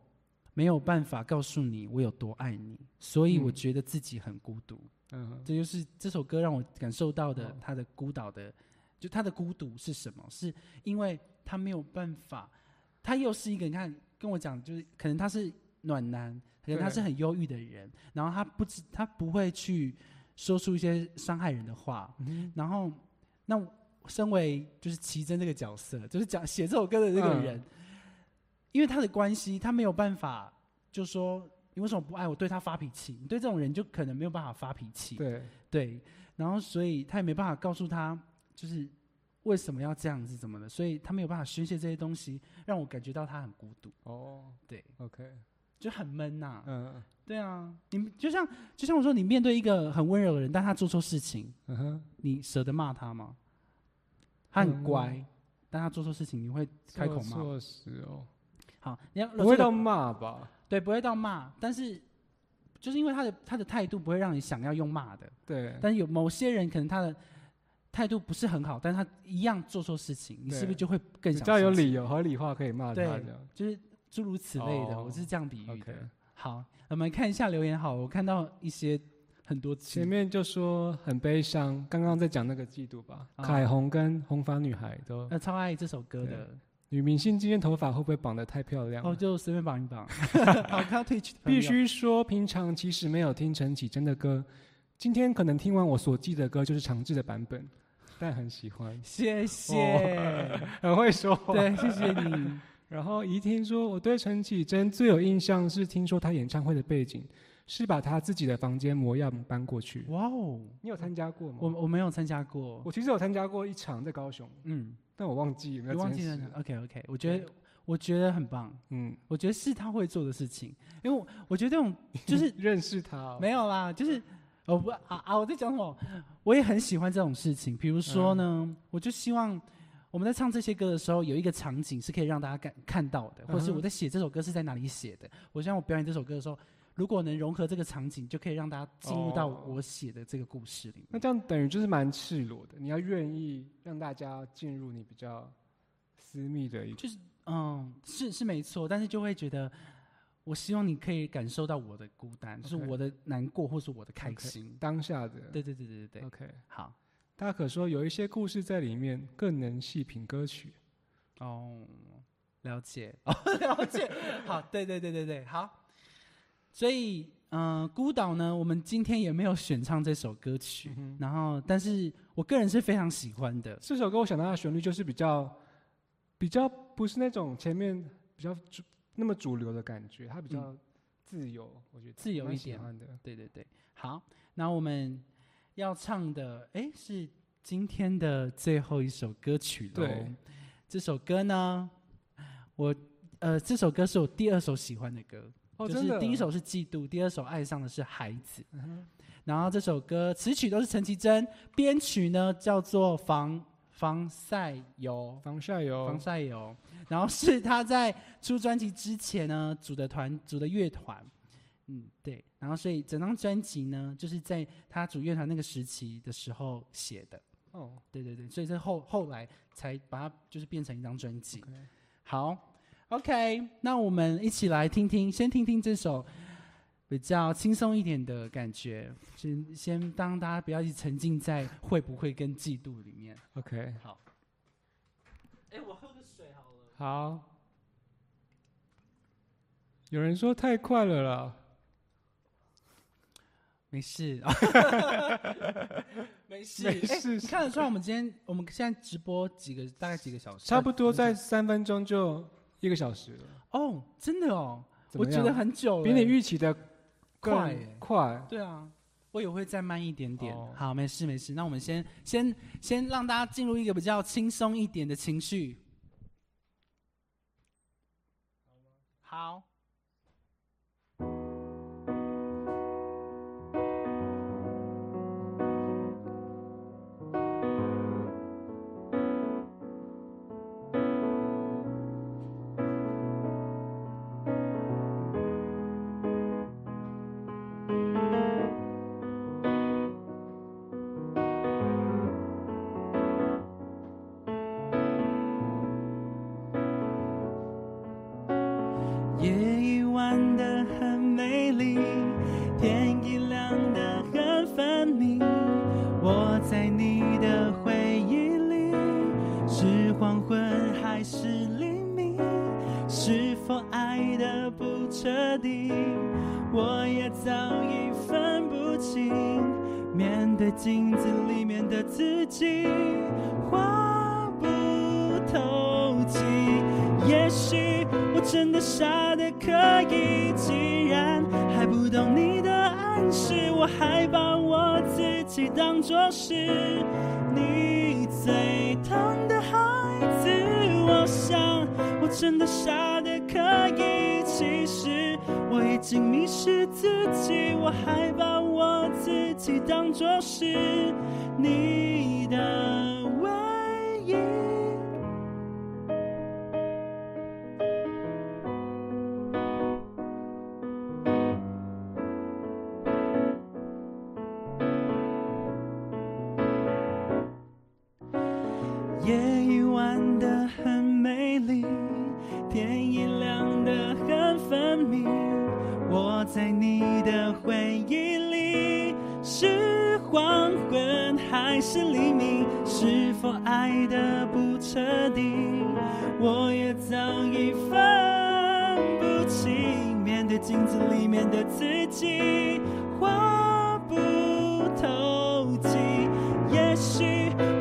没有办法告诉你我有多爱你，所以我嗯觉得自己很孤独。嗯哼，这就是这首歌让我感受到的哦他的孤岛的，就他的孤独是什么？是因为他没有办法，他又是一个你看跟我讲，就是可能他是暖男，可能他是很忧郁的人，然后他不知他不会去说出一些伤害人的话，嗯然后，那身为就是奇珍这个角色，就是讲写这首歌的这个嗯。人，因为他的关系，他没有办法就说你为什么不爱我，对他发脾气，你对这种人就可能没有办法发脾气，对，对，然后所以他也没办法告诉他就是为什么要这样子怎么的，所以他没有办法宣泄这些东西，让我感觉到他很孤独，哦对，，OK，就很闷呐、嗯对啊，你就像就像我说，你面对一个很温柔的人，但他做错事情，嗯哼，你舍得骂他吗？他很嗯乖，但他做错事情，你会开口骂？做错事哦，好，你要不会到骂吧？对，不会到骂，但是就是因为他的他的态度不会让你想要用骂的，对，但是有某些人可能他的态度不是很好，但是他一样做错事情，你是不是就会更比较有理由、合理化可以骂他对。就是诸如此类的，哦我是这样比喻的。好，我们看一下留言。好，我看到一些很多前面就说很悲伤，刚刚在讲那个嫉妒吧。啊凯红跟红发女孩都呃超爱这首歌的，女明星今天头发会不会绑得太漂亮了？哦，就随便绑一绑。好，看到 Twitch 必友须说，平常其实没有听陈绮贞的歌，今天可能听完我所记的歌就是长治的版本，但很喜欢，谢谢，很会说话。对，谢谢你。然后怡听说，我对陈绮贞最有印象是听说她演唱会的背景是把她自己的房间模样搬过去。哇哦，你有参加过吗？我我没有参加过，我其实有参加过一场在高雄，嗯，但我忘记有没有你忘记了。？OK OK，我觉得我觉得很棒，嗯，我觉得是他会做的事情，因为我我觉得这种就是 认识他、哦。没有啦，就是我不啊啊！我在讲什么？我也很喜欢这种事情。比如说呢，嗯我就希望我们在唱这些歌的时候，有一个场景是可以让大家看看到的，或者是我在写这首歌是在哪里写的。我希望我表演这首歌的时候，如果能融合这个场景，就可以让大家进入到哦我写的这个故事里面。那这样等于就是蛮赤裸的，你要愿意让大家进入你比较私密的一个。就是嗯，是是没错，但是就会觉得。我希望你可以感受到我的孤单，就是我的难过，或是我的开心。当下的。对对对对对对，OK，好大可说有一些故事在里面，更能细品歌曲。哦，了解哦，了解。好，对对对对对，好。所以，嗯、孤岛呢，我们今天也没有选唱这首歌曲，嗯然后，但是我个人是非常喜欢的。这首歌我想到的旋律就是比较，比较不是那种前面比较主那么主流的感觉，它比较自由，我觉得自由一点喜欢的。对对对，好，那我们要唱的，哎，是今天的最后一首歌曲喽对。这首歌呢，我呃，这首歌是我第二首喜欢的歌。哦，就。是第一首是嫉妒，第二首爱上的是孩子。嗯然后这首歌词曲都是陈绮贞，编曲呢叫做防防晒油，防晒油，防晒油。然后是他在出专辑之前呢组的团组的乐团，嗯对。然后所以整张专辑呢就是在他组乐团那个时期的时候写的，哦对对对。所以是后后来才把它就是变成一张专辑。好，OK，那我们一起来听听，先听听这首比较轻松一点的感觉，先先当大家不要一直沉浸在会不会跟嫉妒里面。OK，好，哎，我喝个水好了。好。有人说太快了啦，没事，没事，没事哎你看得出来我们今天我们现在直播几个大概几个小时？差不多在呃三分钟就一个小时了，哦，真的哦，我觉得很久了，比你预期的更快快。对啊，我也会再慢一点点。哦好，没事没事。那我们先先先让大家进入一个比较轻松一点的情绪。好。夜已晚得很美丽，天已亮得很分明。我在你的回忆里，是黄昏还是黎明？是否爱的不彻底？我也早已分不清，面对镜子里面的自己。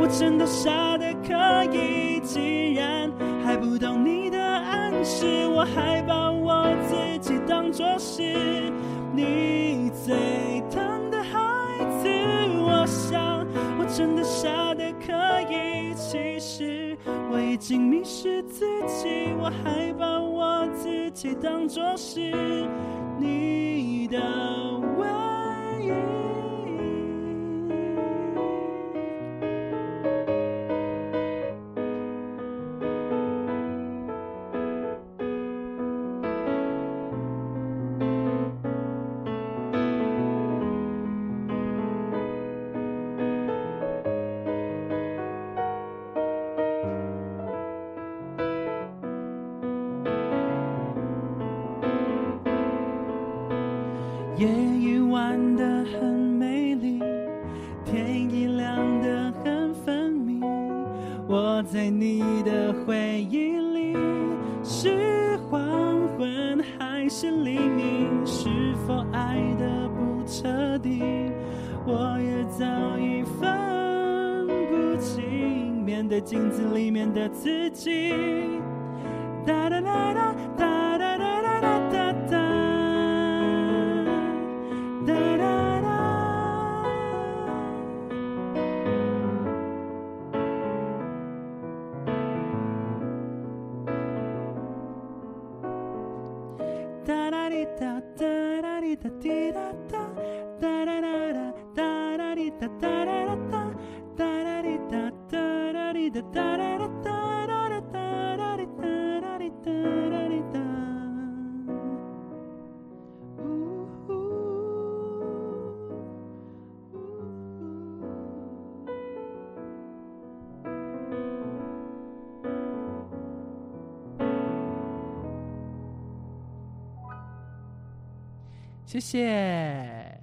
真的傻得可以，既然还不懂你的暗示，我还把我自己当作是你最疼的孩子。我想我真的傻得可以，其实我已经迷失自己，我还把我自己当作是你的唯一。谢谢。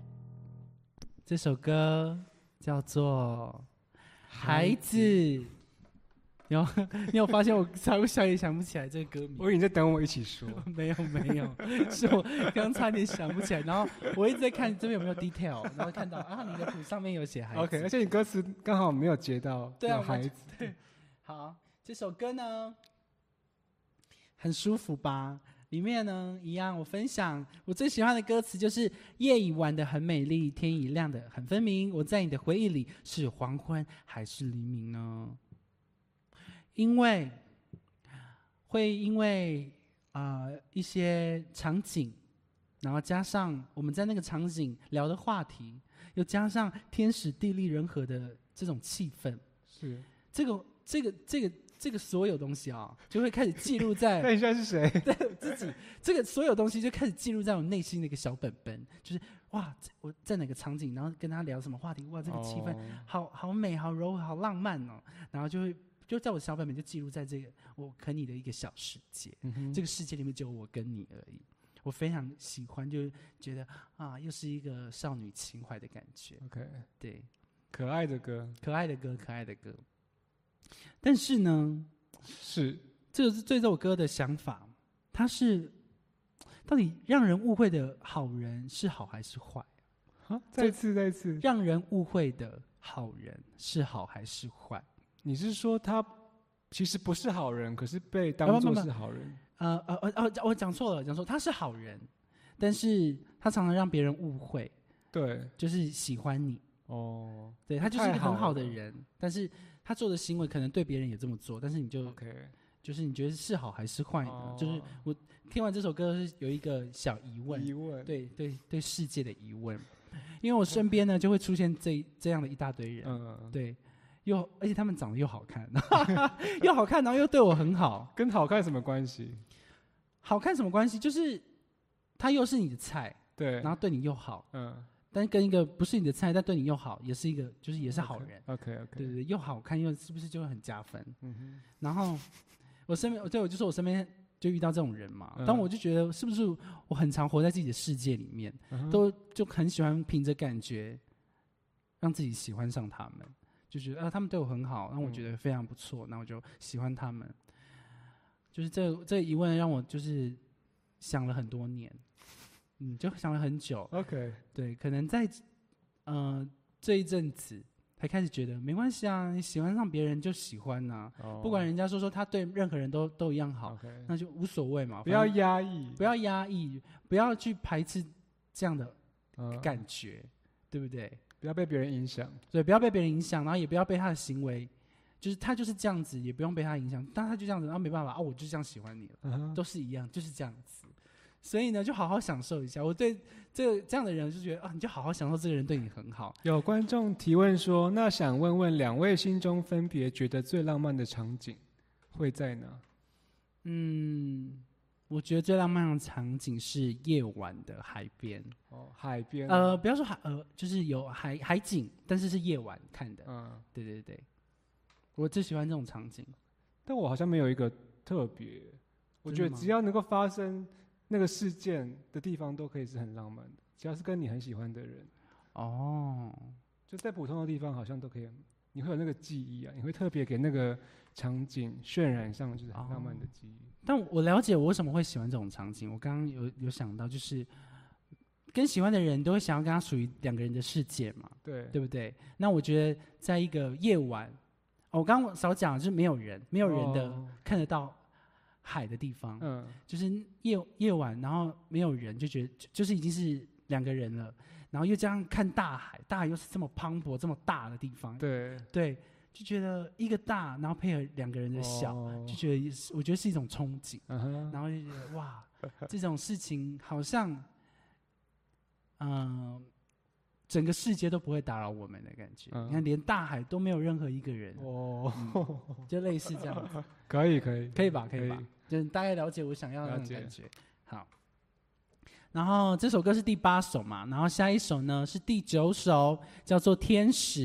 这首歌叫做《孩子》。你 有你有发现我想想也想不起来这个歌名？我以为你在等我一起说。没 有没有，是我刚差点想不起来，然后我一直在看这边有没有 detail，然后看到啊你的谱上面有写孩子。OK，而且你歌词刚好没有接到对啊孩子，对好，这首歌呢很舒服吧？里面呢一样，我分享我最喜欢的歌词就是“夜已晚的很美丽，天已亮的很分明。我在你的回忆里是黄昏还是黎明呢？”因为会因为啊、呃一些场景，然后加上我们在那个场景聊的话题，又加上天时地利人和的这种气氛，是。这个这个这个这个所有东西啊，就会开始记录在 那你现在是谁？对 自己这个所有东西就开始记录在我内心的一个小本本，就是哇，我在哪个场景，然后跟他聊什么话题，哇，这个气氛哦好好美、好柔和、好浪漫哦，然后就会就在我小本本就记录在这个我跟你的一个小世界，嗯这个世界里面只有我跟你而已。我非常喜欢，就是觉得啊，又是一个少女情怀的感觉。OK，对，可爱的歌可爱的歌，可爱的歌。但是呢，是这个是对这首歌的想法，它是到底让人误会的好人是好还是坏？啊，再次再次，让人误会的好人是好还是坏？你是说他其实不是好人，可是被当做是好人？呃呃呃呃，我讲错了，讲错，他是好人，但是他常常让别人误会，对，就是喜欢你，哦对他就是一个很好的人，但是他做的行为可能对别人也这么做，但是你就，OK，就是你觉得是好还是坏呢？哦。就是我听完这首歌是有一个小疑问，疑问，对对对世界的疑问，因为我身边呢就会出现这这样的一大堆人，嗯，对，又而且他们长得又好看，又好看，然后又对我很好，跟好看什么关系？好看什么关系？就是他又是你的菜，对，然后对你又好，嗯，但是跟一个不是你的菜但对你又好，也是一个就是也是好人，OK OK，对对对，又好看又是不是就会很加分？嗯哼，然后我身边，对我就是我身边就遇到这种人嘛。嗯但我就觉得是不是我很常活在自己的世界里面，嗯都就很喜欢凭着感觉让自己喜欢上他们，就觉得啊他们对我很好，让我觉得非常不错，那我就喜欢他们。就是这这个疑问让我就是想了很多年，嗯，就想了很久。OK，对，可能在呃这一阵子才开始觉得没关系啊，你喜欢上别人就喜欢呐、哦不管人家说说他对任何人都都一样好那就无所谓嘛，不要压抑，不要压抑，不要去排斥这样的嗯感觉，对不对？不要被别人影响。对，不要被别人影响，然后也不要被他的行为，就是他就是这样子，也不用被他影响，但他就这样子，然后没办法啊，我就这样喜欢你了，都是一样，就是这样子。所以呢，就好好享受一下。我对这这样的人就觉得啊，你就好好享受这个人对你很好。有观众提问说，那想问问两位心中分别觉得最浪漫的场景会在哪？嗯，我觉得最浪漫的场景是夜晚的海边，哦，海边。呃，不要说海，呃，就是有海海景，但是是夜晚看的。嗯，对对对，我最喜欢这种场景。但我好像没有一个特别，我觉得只要能够发生那个事件的地方，都可以是很浪漫的。只要是跟你很喜欢的人，哦，就在普通的地方，好像都可以，你会有那个记忆啊，你会特别给那个场景渲染上就是很浪漫的记忆。但我了解我为什么会喜欢这种场景。我刚刚有有想到，就是跟喜欢的人都会想要跟他属于两个人的世界嘛，对，对不对？那我觉得在一个夜晚，哦，我刚刚少讲，就是没有人，没有人的、哦看得到海的地方，嗯，就是夜夜晚，然后没有人，就觉得就就是已经是两个人了，然后又这样看大海，大海又是这么磅礴、这么大的地方，对，对，就觉得一个大，然后配合两个人的小，哦。就觉得我觉得是一种憧憬，嗯，然后就觉得哇，这种事情好像，嗯、整个世界都不会打扰我们的感觉。嗯。你看，连大海都没有任何一个人，哦，就类似这样子，可以可以。可以吧？可以吧？就是大概了解我想要的那种感觉。好，然后这首歌是第八首嘛，然后下一首呢是第九首，叫做《天使》。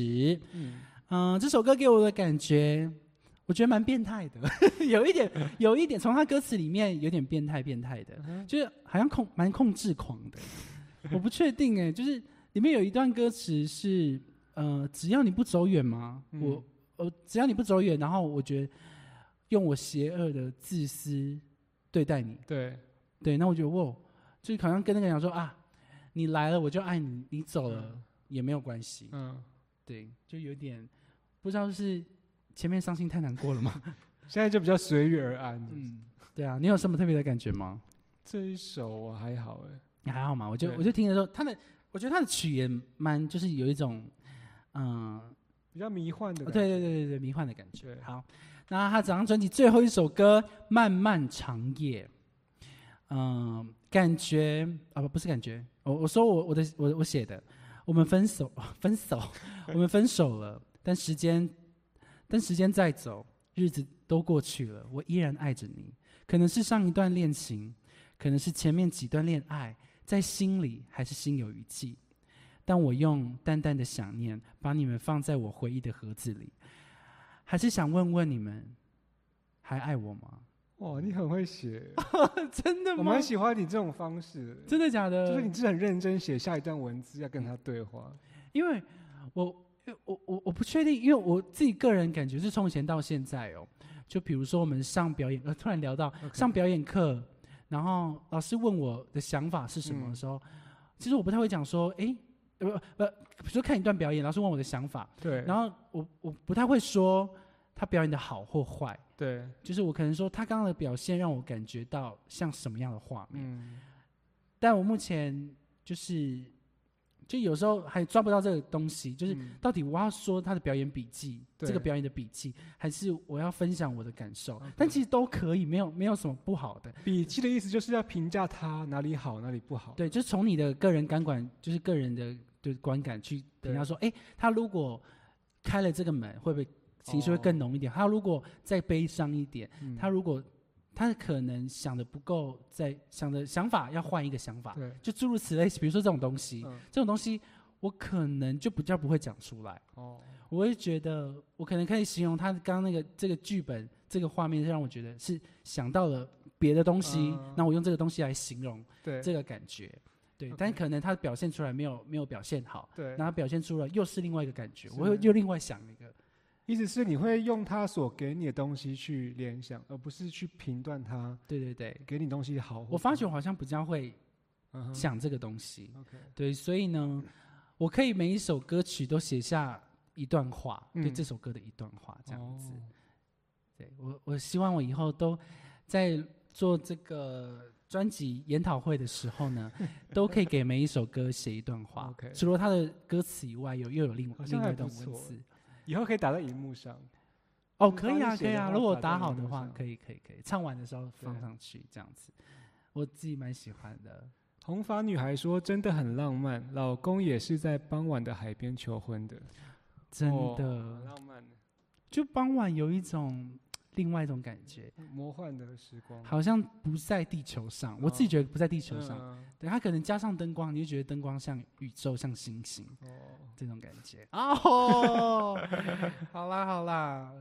嗯，嗯，这首歌给我的感觉，我觉得蛮变态的，有一点，有一点，从他歌词里面有点变态，变态的，就是好像控蛮控制狂的。我不确定哎，就是里面有一段歌词是，呃，只要你不走远嘛，嗯。我，呃，只要你不走远，然后我觉得用我邪恶的自私对待你，对，对，那我觉得哇，就是好像跟那个人讲说啊，你来了我就爱你，你走了嗯也没有关系，嗯，对，就有点不知道是前面伤心太难过了吗？现在就比较随遇而安。嗯，对啊，你有什么特别的感觉吗？这一首我还好哎，你还好吗？我就我就听的时候，他的我觉得他的曲也蛮就是有一种嗯，比较迷幻的。对对对对对，迷幻的感觉。好，那他整张专辑最后一首歌《漫漫长夜》，嗯，感觉啊不不是感觉，我我说我我的我我写的，我们分手 分手，我们分手了，但时间但时间在走，日子都过去了，我依然爱着你。可能是上一段恋情，可能是前面几段恋爱，在心里还是心有余悸。但我用淡淡的想念，把你们放在我回忆的盒子里，还是想问问你们，还爱我吗？哇，你很会写，真的吗我蛮？喜欢你这种方式，真的假的？就是你是很认真写下一段文字要跟他对话。因为我我我我不确定，因为我自己个人感觉是从以前到现在哦，就比如说我们上表演，呃，突然聊到 OK 上表演课，然后老师问我的想法是什么的时候，其实我不太会讲说，诶，呃不不，比如说看一段表演，老师问我的想法，对，然后我我不太会说他表演的好或坏，对，就是我可能说他刚刚的表现让我感觉到像什么样的画面，嗯，但我目前就是就有时候还抓不到这个东西，就是嗯到底我要说他的表演笔记，对这个表演的笔记，还是我要分享我的感受但其实都可以，没有没有什么不好的。笔记的意思就是要评价他哪里好，哪里不好。对，就是从你的个人感管，就是个人的对观感去评价说，哎，他如果开了这个门，会不会情绪会更浓一点？他如果再悲伤一点，嗯。他如果他可能想的不够，在想的想法要换一个想法，对，就诸如此类。比如说这种东西，嗯，这种东西我可能就比较不会讲出来。哦，我会觉得，我可能可以形容他刚刚那个这个剧本这个画面，让我觉得是想到了别的东西嗯，那我用这个东西来形容对。这个感觉，对但可能他表现出来没有没有表现好，对。然，后表现出来又是另外一个感觉，我又又另外想一个，意思是你会用他所给你的东西去联想，而不是去评断他对对对，给你东西好。我发觉我好像比较会想这个东西，OK，对，所以呢，我可以每一首歌曲都写下一段话，对嗯这首歌的一段话，这样子。哦。对我，我希望我以后都在做这个专辑研讨会的时候呢，都可以给每一首歌写一段话。除了它的歌词以外，有又有另另外一段文字。以后可以打在荧幕上。哦，可以啊，可以啊，如果打好的话，可以，可以，可以。唱完的时候放上去，这样子，我自己蛮喜欢的。红发女孩说：“真的很浪漫，老公也是在傍晚的海边求婚的，真哦的，很浪漫，就傍晚有一种另外一种感觉，魔幻的时光。”好像不在地球上。我自己哦觉得不在地球上，嗯对它可能加上灯光，你就觉得灯光像宇宙，像星星。哦，这种感觉。哦，好啦好啦，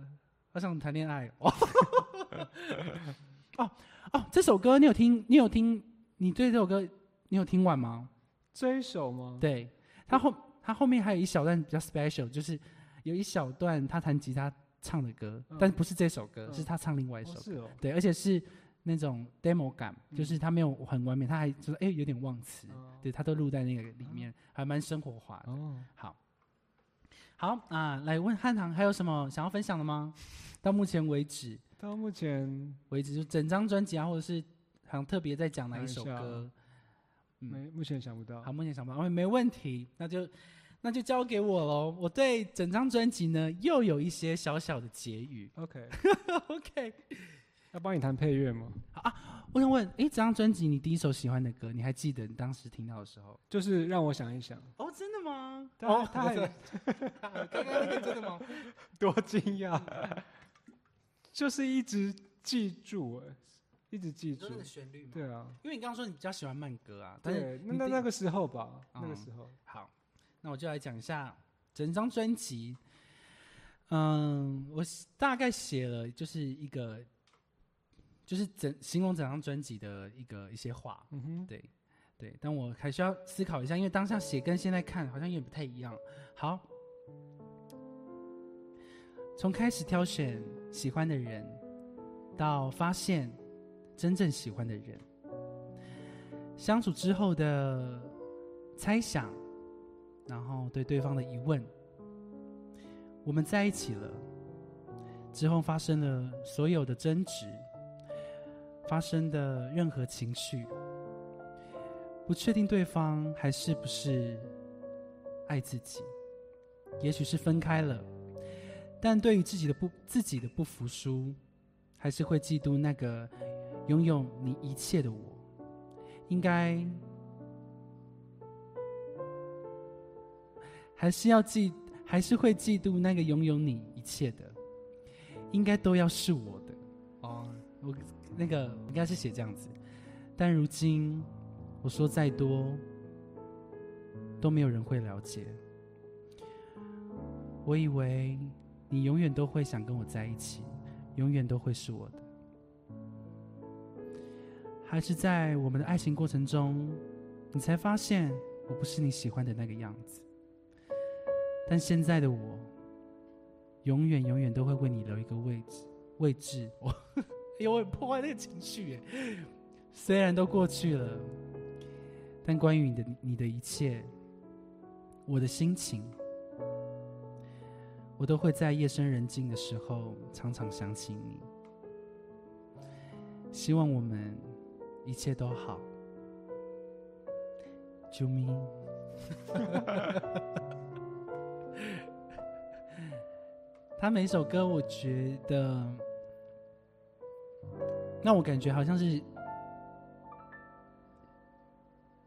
好想谈恋爱哦。哦哦，这首歌你有听？你有听？你对这首歌你有听完吗？这一首吗？，对，它后它后面还有一小段比较 special，就是有一小段他弹吉他唱的歌，嗯。但是不是这首歌，嗯。是他唱另外一首歌。哦是哦，对，而且是那种 demo 感，嗯。就是他没有很完美，他还就是哎、有点忘词，哦。对他都录在那个里面，还蛮生活化的。哦，好，好啊，来问汉唐还有什么想要分享的吗？到目前为止，到目前为止就整张专辑啊，或者是好像特别在讲哪一首歌？嗯没目前想不到。好，。目前想不到，哦，没问题，那就那就交给我喽。我对整张专辑呢又有一些小小的结语。OK，OK，要帮你弹配乐吗？啊我想问，哎，这张专辑你第一首喜欢的歌，你还记得你当时听到的时候？就是让我想一想，哦，真的吗？哦他还刚刚那个真的吗？多惊讶，就是一直记住，哎，一直记住旋律吗？对啊，因为你刚刚说你比较喜欢慢歌啊，但是对，那那那个时候吧，那个嗯时候，好，那我就来讲一下整张专辑。嗯，我大概写了就是一个，就是整形容整张专辑的一个一些话，嗯哼，对对，但我还需要思考一下，因为当下写跟现在看好像有点不太一样。好，从开始挑选喜欢的人，到发现真正喜欢的人，相处之后的猜想，然后对对方的疑问，我们在一起了，之后发生了所有的争执，发生的任何情绪。不确定对方还是不是爱自己，也许是分开了，但对于自己的不自己的不服输，还是会嫉妒那个拥有你一切的我。应该还是要嫉，还是会嫉妒那个拥有你一切的，应该都要是我的哦。我那个应该是写这样子，但如今。我说再多，都没有人会了解。我以为你永远都会想跟我在一起，永远都会是我的。还是在我们的爱情过程中，你才发现我不是你喜欢的那个样子。但现在的我，永远永远都会为你留一个位置，位置。我，哎呦，我破坏那个情绪耶。虽然都过去了。但关于你的你的一切，我的心情，我都会在夜深人静的时候常常想起你。希望我们一切都好，救命。他每首歌，我觉得让我感觉好像是。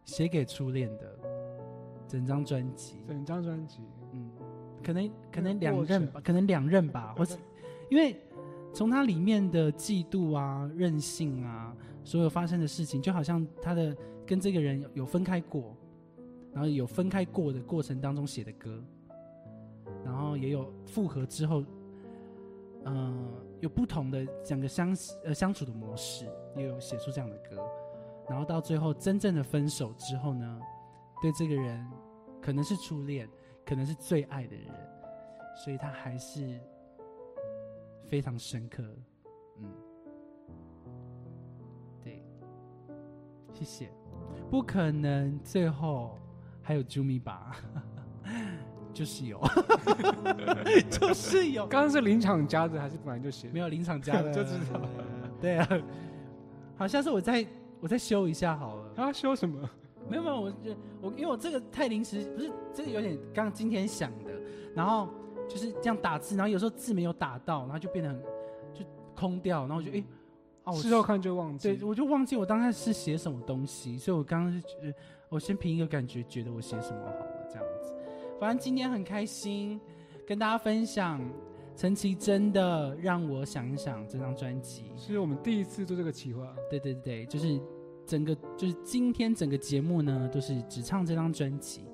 写给初恋的整张专辑，整张专辑，嗯，可能可能两任吧，可能两任吧，或是因为从它里面的嫉妒啊、任性啊，所有发生的事情，就好像他的跟这个人有有分开过，然后有分开过的过程当中写的歌，然也有复合之后嗯、有不同的两个相呃相处的模式，也有写出这样的歌，然后到最后真正的分手之后呢，对这个人可能是初恋，可能是最爱的人，所以他还是非常深刻，嗯，对，谢谢，不可能最后还有 Jumi 吧。就是有，就是有，刚刚是临场加的还是本来就写？没有临场加的 就知道。对啊，好，下次我再我再修一下好了。啊，修什么？没有没有，我就我因为我这个太临时，不是这个有点刚今天想的，然后就是这样打字，然后有时候字没有打到，然后就变得很就空掉，然后我就哎，啊，我事后看就忘记。对，我就忘记我当时是写什么东西，所以我刚刚是觉得我先凭一个感觉，觉得我写什么好了这样子。反正今天很开心，跟大家分享陈绮贞的《让我想一想》这张专辑，是我们第一次做这个企划。对对对，就是整个就是今天整个节目呢，都是只唱这张专辑，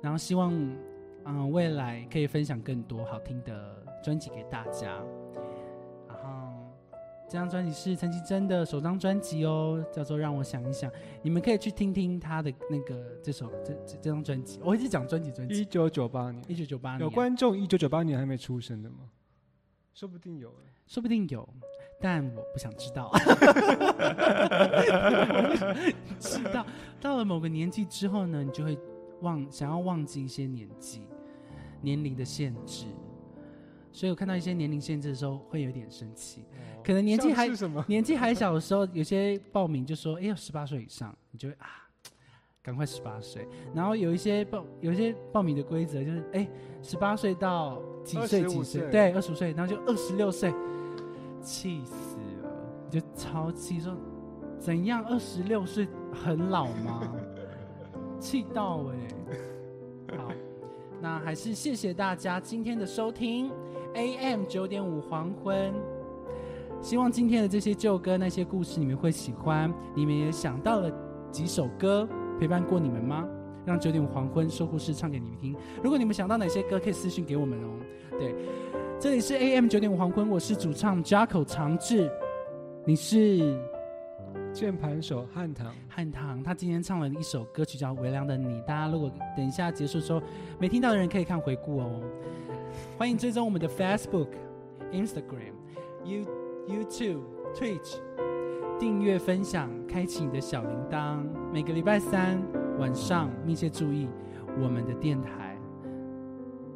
然后希望嗯未来可以分享更多好听的专辑给大家。这张专辑是陈绮贞的首张专辑哦，叫做《让我想一想》，你们可以去听听她的那个这首这这这张专辑。我一直讲专辑专辑，一九九八年，一九九八年有观众一九九八年还没出生的吗？说不定有欸说不定有，但我不想知道。知道到了某个年纪之后呢，你就会忘想要忘记一些年纪、年龄的限制，所以我看到一些年龄限制的时候会有点生气。可能年纪还？年纪还小的时候，有些报名就说：“哎，要十八岁以上。”你就会啊，赶快十八岁。然后有一些报有一些报名的规则就是：哎，十八岁到几岁25几岁？岁对，二十五岁，然后就二十六岁，气死了，你就超气，说怎样？二十六岁很老吗？气到哎、好，那还是谢谢大家今天的收听，AM 九点五黄昏。希望今天的这些旧歌、那些故事你们会喜欢。你们也想到了几首歌陪伴过你们吗？让九点五黄昏说故事唱给你们听。如果你们想到哪些歌，可以私信给我们哦。对，这里是 AM 九点五黄昏，我是主唱 Jacko 长治，你是键盘手汉唐，汉唐，他今天唱了一首歌曲叫《微凉的你》，大家如果等一下结束之后没听到的人可以看回顾哦。欢迎追踪我们的 Facebook、Instagram、You YouTube、Twitch，订阅、分享、开启你的小铃铛。每个礼拜三晚上密切注意我们的电台。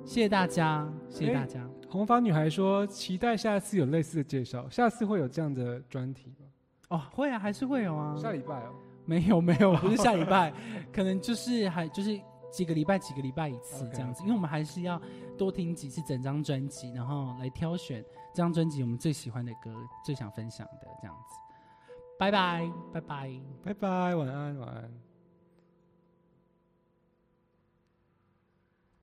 谢谢大家，谢谢大家。红发女孩说期待下次有类似的介绍，下次会有这样的专题吗？哦，会啊，还是会有啊。下礼拜哦。没有没有，不是下礼拜，可能就是还就是几个礼拜几个礼拜一次这样子因为我们还是要多听几次整张专辑，然后来挑选这张专辑我们最喜欢的歌、最想分享的这样子。拜拜拜拜。拜拜，晚安，晚安。